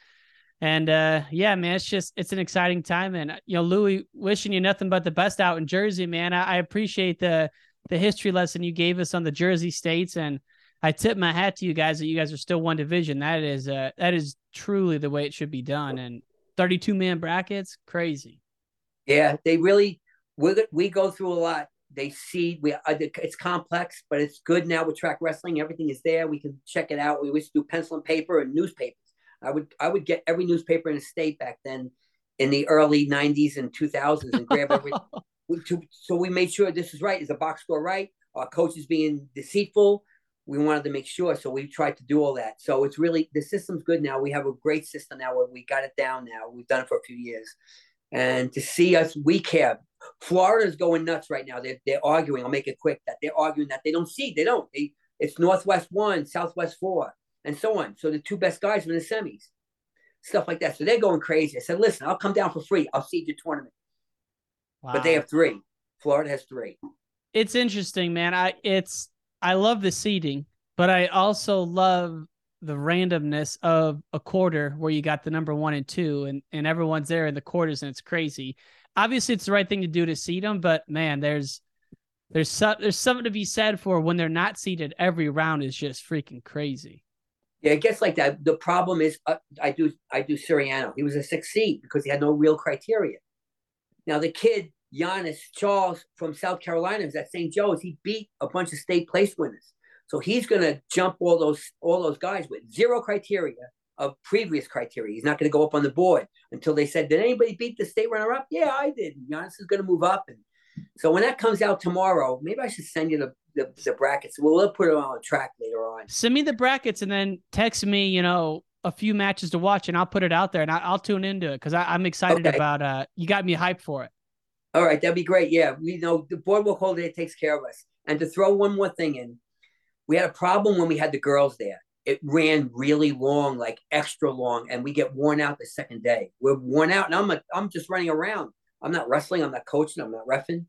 and uh, yeah, man, it's just it's an exciting time, and you know, Louie, wishing you nothing but the best out in Jersey, man. I, I appreciate the the history lesson you gave us on the Jersey states, and I tip my hat to you guys that you guys are still one division. That is uh that is truly the way it should be done, and thirty two man brackets, crazy. Yeah, they really we we go through a lot. They see we uh, it's complex, but it's good now with track wrestling. Everything is there. We can check it out. We used to do pencil and paper and newspapers. I would I would get every newspaper in the state back then in the early 90s and 2000s and grab every so we made sure this is right is the box score right our coach is being deceitful we wanted to make sure. So we tried to do all that. So it's really the system's good now. We have a great system now we got it down now. We've done it for a few years. And to see us, we care. Florida's going nuts right now. They're, they're arguing. I'll make it quick that they're arguing that they don't see. They don't. They, it's Northwest one, Southwest four, and so on. So the two best guys are in the semis, stuff like that. So they're going crazy. I said, listen, I'll come down for free. I'll seed your tournament. Wow. But they have three. Florida has three. It's interesting, man. I it's I love the seeding, but I also love the randomness of a quarter where you got the number one and two, and and everyone's there in the quarters, and it's crazy. Obviously, it's the right thing to do to seed them, but man, there's there's some, there's something to be said for when they're not seated. Every round is just freaking crazy. Yeah, it gets like that. The problem is, uh, I do I do Suriano. He was a six seed because he had no real criteria. Now the kid Giannis Charles from South Carolina is at St. Joe's. He beat a bunch of state place winners, so he's going to jump all those all those guys with zero criteria of previous criteria. He's not going to go up on the board until they said, "Did anybody beat the state runner up?" Yeah, I did. Giannis is going to move up and so when that comes out tomorrow, maybe I should send you the, the, the brackets. We'll, we'll put it on a track later on. Send me the brackets and then text me, you know, a few matches to watch and I'll put it out there and I, will tune into it because I'm excited okay. about uh you got me hyped for it. All right, that'd be great. Yeah, we know the boardwalk holiday takes care of us. And to throw one more thing in, we had a problem when we had the girls there. It ran really long, like extra long, and we get worn out the second day. We're worn out, and I'm a, I'm just running around. I'm not wrestling. I'm not coaching. I'm not refing.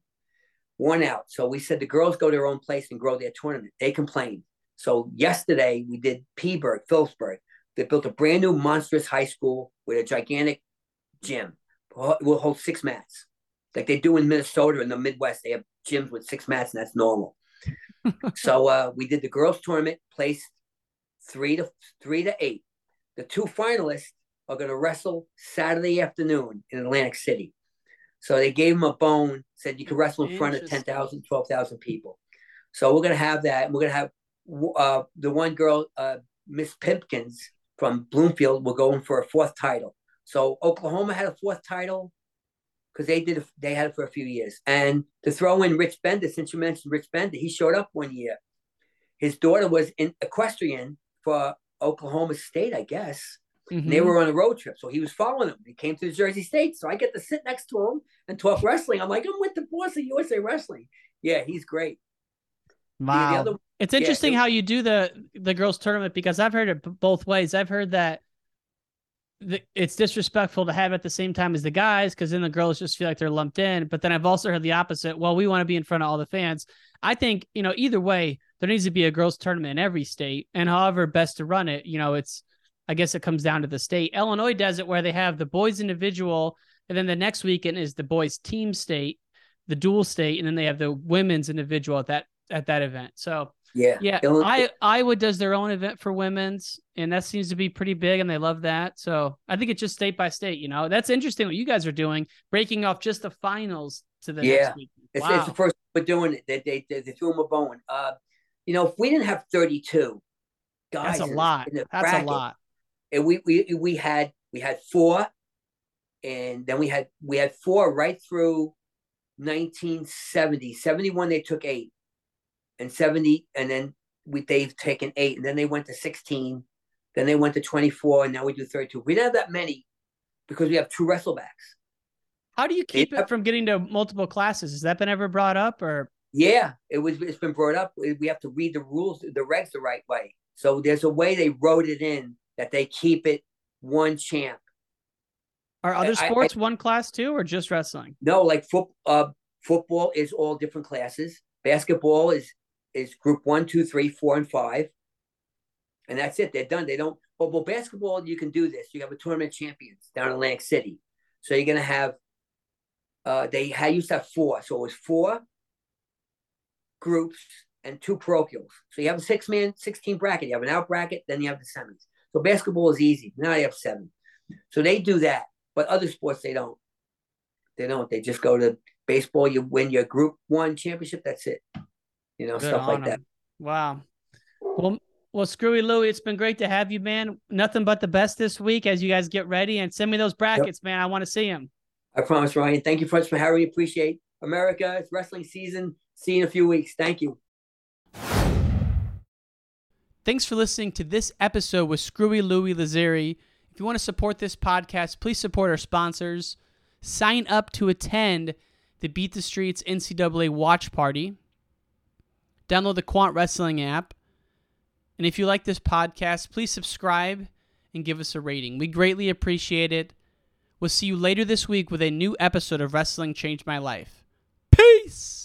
One out. So we said the girls go to their own place and grow their tournament. They complained. So yesterday we did P'burg, Phillipsburg. They built a brand new monstrous high school with a gigantic gym. We'll hold six mats, like they do in Minnesota in the Midwest. They have gyms with six mats, and that's normal. so uh, we did the girls tournament, placed three to three to eight. The two finalists are going to wrestle Saturday afternoon in Atlantic City. So they gave him a bone, said you can wrestle in front of 10,000, 12,000 people. So we're going to have that. We're going to have uh, the one girl, uh, Miss Pimpkins from Bloomfield, will go in for a fourth title. So Oklahoma had a fourth title because they did they had it for a few years. And to throw in Rich Bender, since you mentioned Rich Bender, he showed up one year. His daughter was in equestrian for Oklahoma State, I guess. Mm-hmm. They were on a road trip, so he was following them. He came to the Jersey State, so I get to sit next to him and talk wrestling. I'm like, I'm with the boss of USA Wrestling. Yeah, he's great. Wow, the, the other, it's interesting yeah, how you do the the girls tournament because I've heard it both ways. I've heard that the, it's disrespectful to have at the same time as the guys because then the girls just feel like they're lumped in. But then I've also heard the opposite. Well, we want to be in front of all the fans. I think you know either way, there needs to be a girls tournament in every state, and however best to run it, you know, it's I guess it comes down to the state. Illinois does it where they have the boys individual, and then the next weekend is the boys team state, the dual state, and then they have the women's individual at that at that event. So yeah, yeah. Illinois- I Iowa does their own event for women's, and that seems to be pretty big, and they love that. So I think it's just state by state. You know, that's interesting what you guys are doing, breaking off just the finals to the yeah. next week. It's, wow. it's the first we're doing it. They, they, they, they threw them a bone. Uh, you know, if we didn't have 32 guys, that's a lot. That's bracket, a lot and we we we had we had four, and then we had we had four right through 1970. 71 they took eight, and 70 and then we they've taken eight, and then they went to 16, then they went to 24, and now we do 32. We don't have that many because we have two wrestlebacks. How do you keep it, it from getting to multiple classes? Has that been ever brought up or? Yeah, it was. It's been brought up. We have to read the rules, the regs, the right way. So there's a way they wrote it in that they keep it one champ. Are other sports I, I, one class too, or just wrestling? No, like foot, uh, football is all different classes. Basketball is is group one, two, three, four, and five, and that's it. They're done. They don't. But well, basketball, you can do this. You have a tournament champions down in Atlantic City, so you're gonna have. Uh, they had used to have four, so it was four groups and two parochials. So you have a six man, sixteen bracket. You have an out bracket, then you have the semis. So basketball is easy. Now they have seven. So they do that. But other sports, they don't. They don't. They just go to baseball. You win your group one championship. That's it. You know, Good stuff like that. Wow. Well, well, Screwy Louie, it's been great to have you, man. Nothing but the best this week as you guys get ready and send me those brackets, yep. man. I want to see them. I promise, Ryan. Thank you so much for having. Appreciate America. It's wrestling season. See you in a few weeks. Thank you. Thanks for listening to this episode with Screwy Louie Lazari. If you want to support this podcast, please support our sponsors. Sign up to attend the Beat the Streets NCAA Watch Party. Download the Quant Wrestling app. And if you like this podcast, please subscribe and give us a rating. We greatly appreciate it. We'll see you later this week with a new episode of Wrestling Changed My Life. Peace!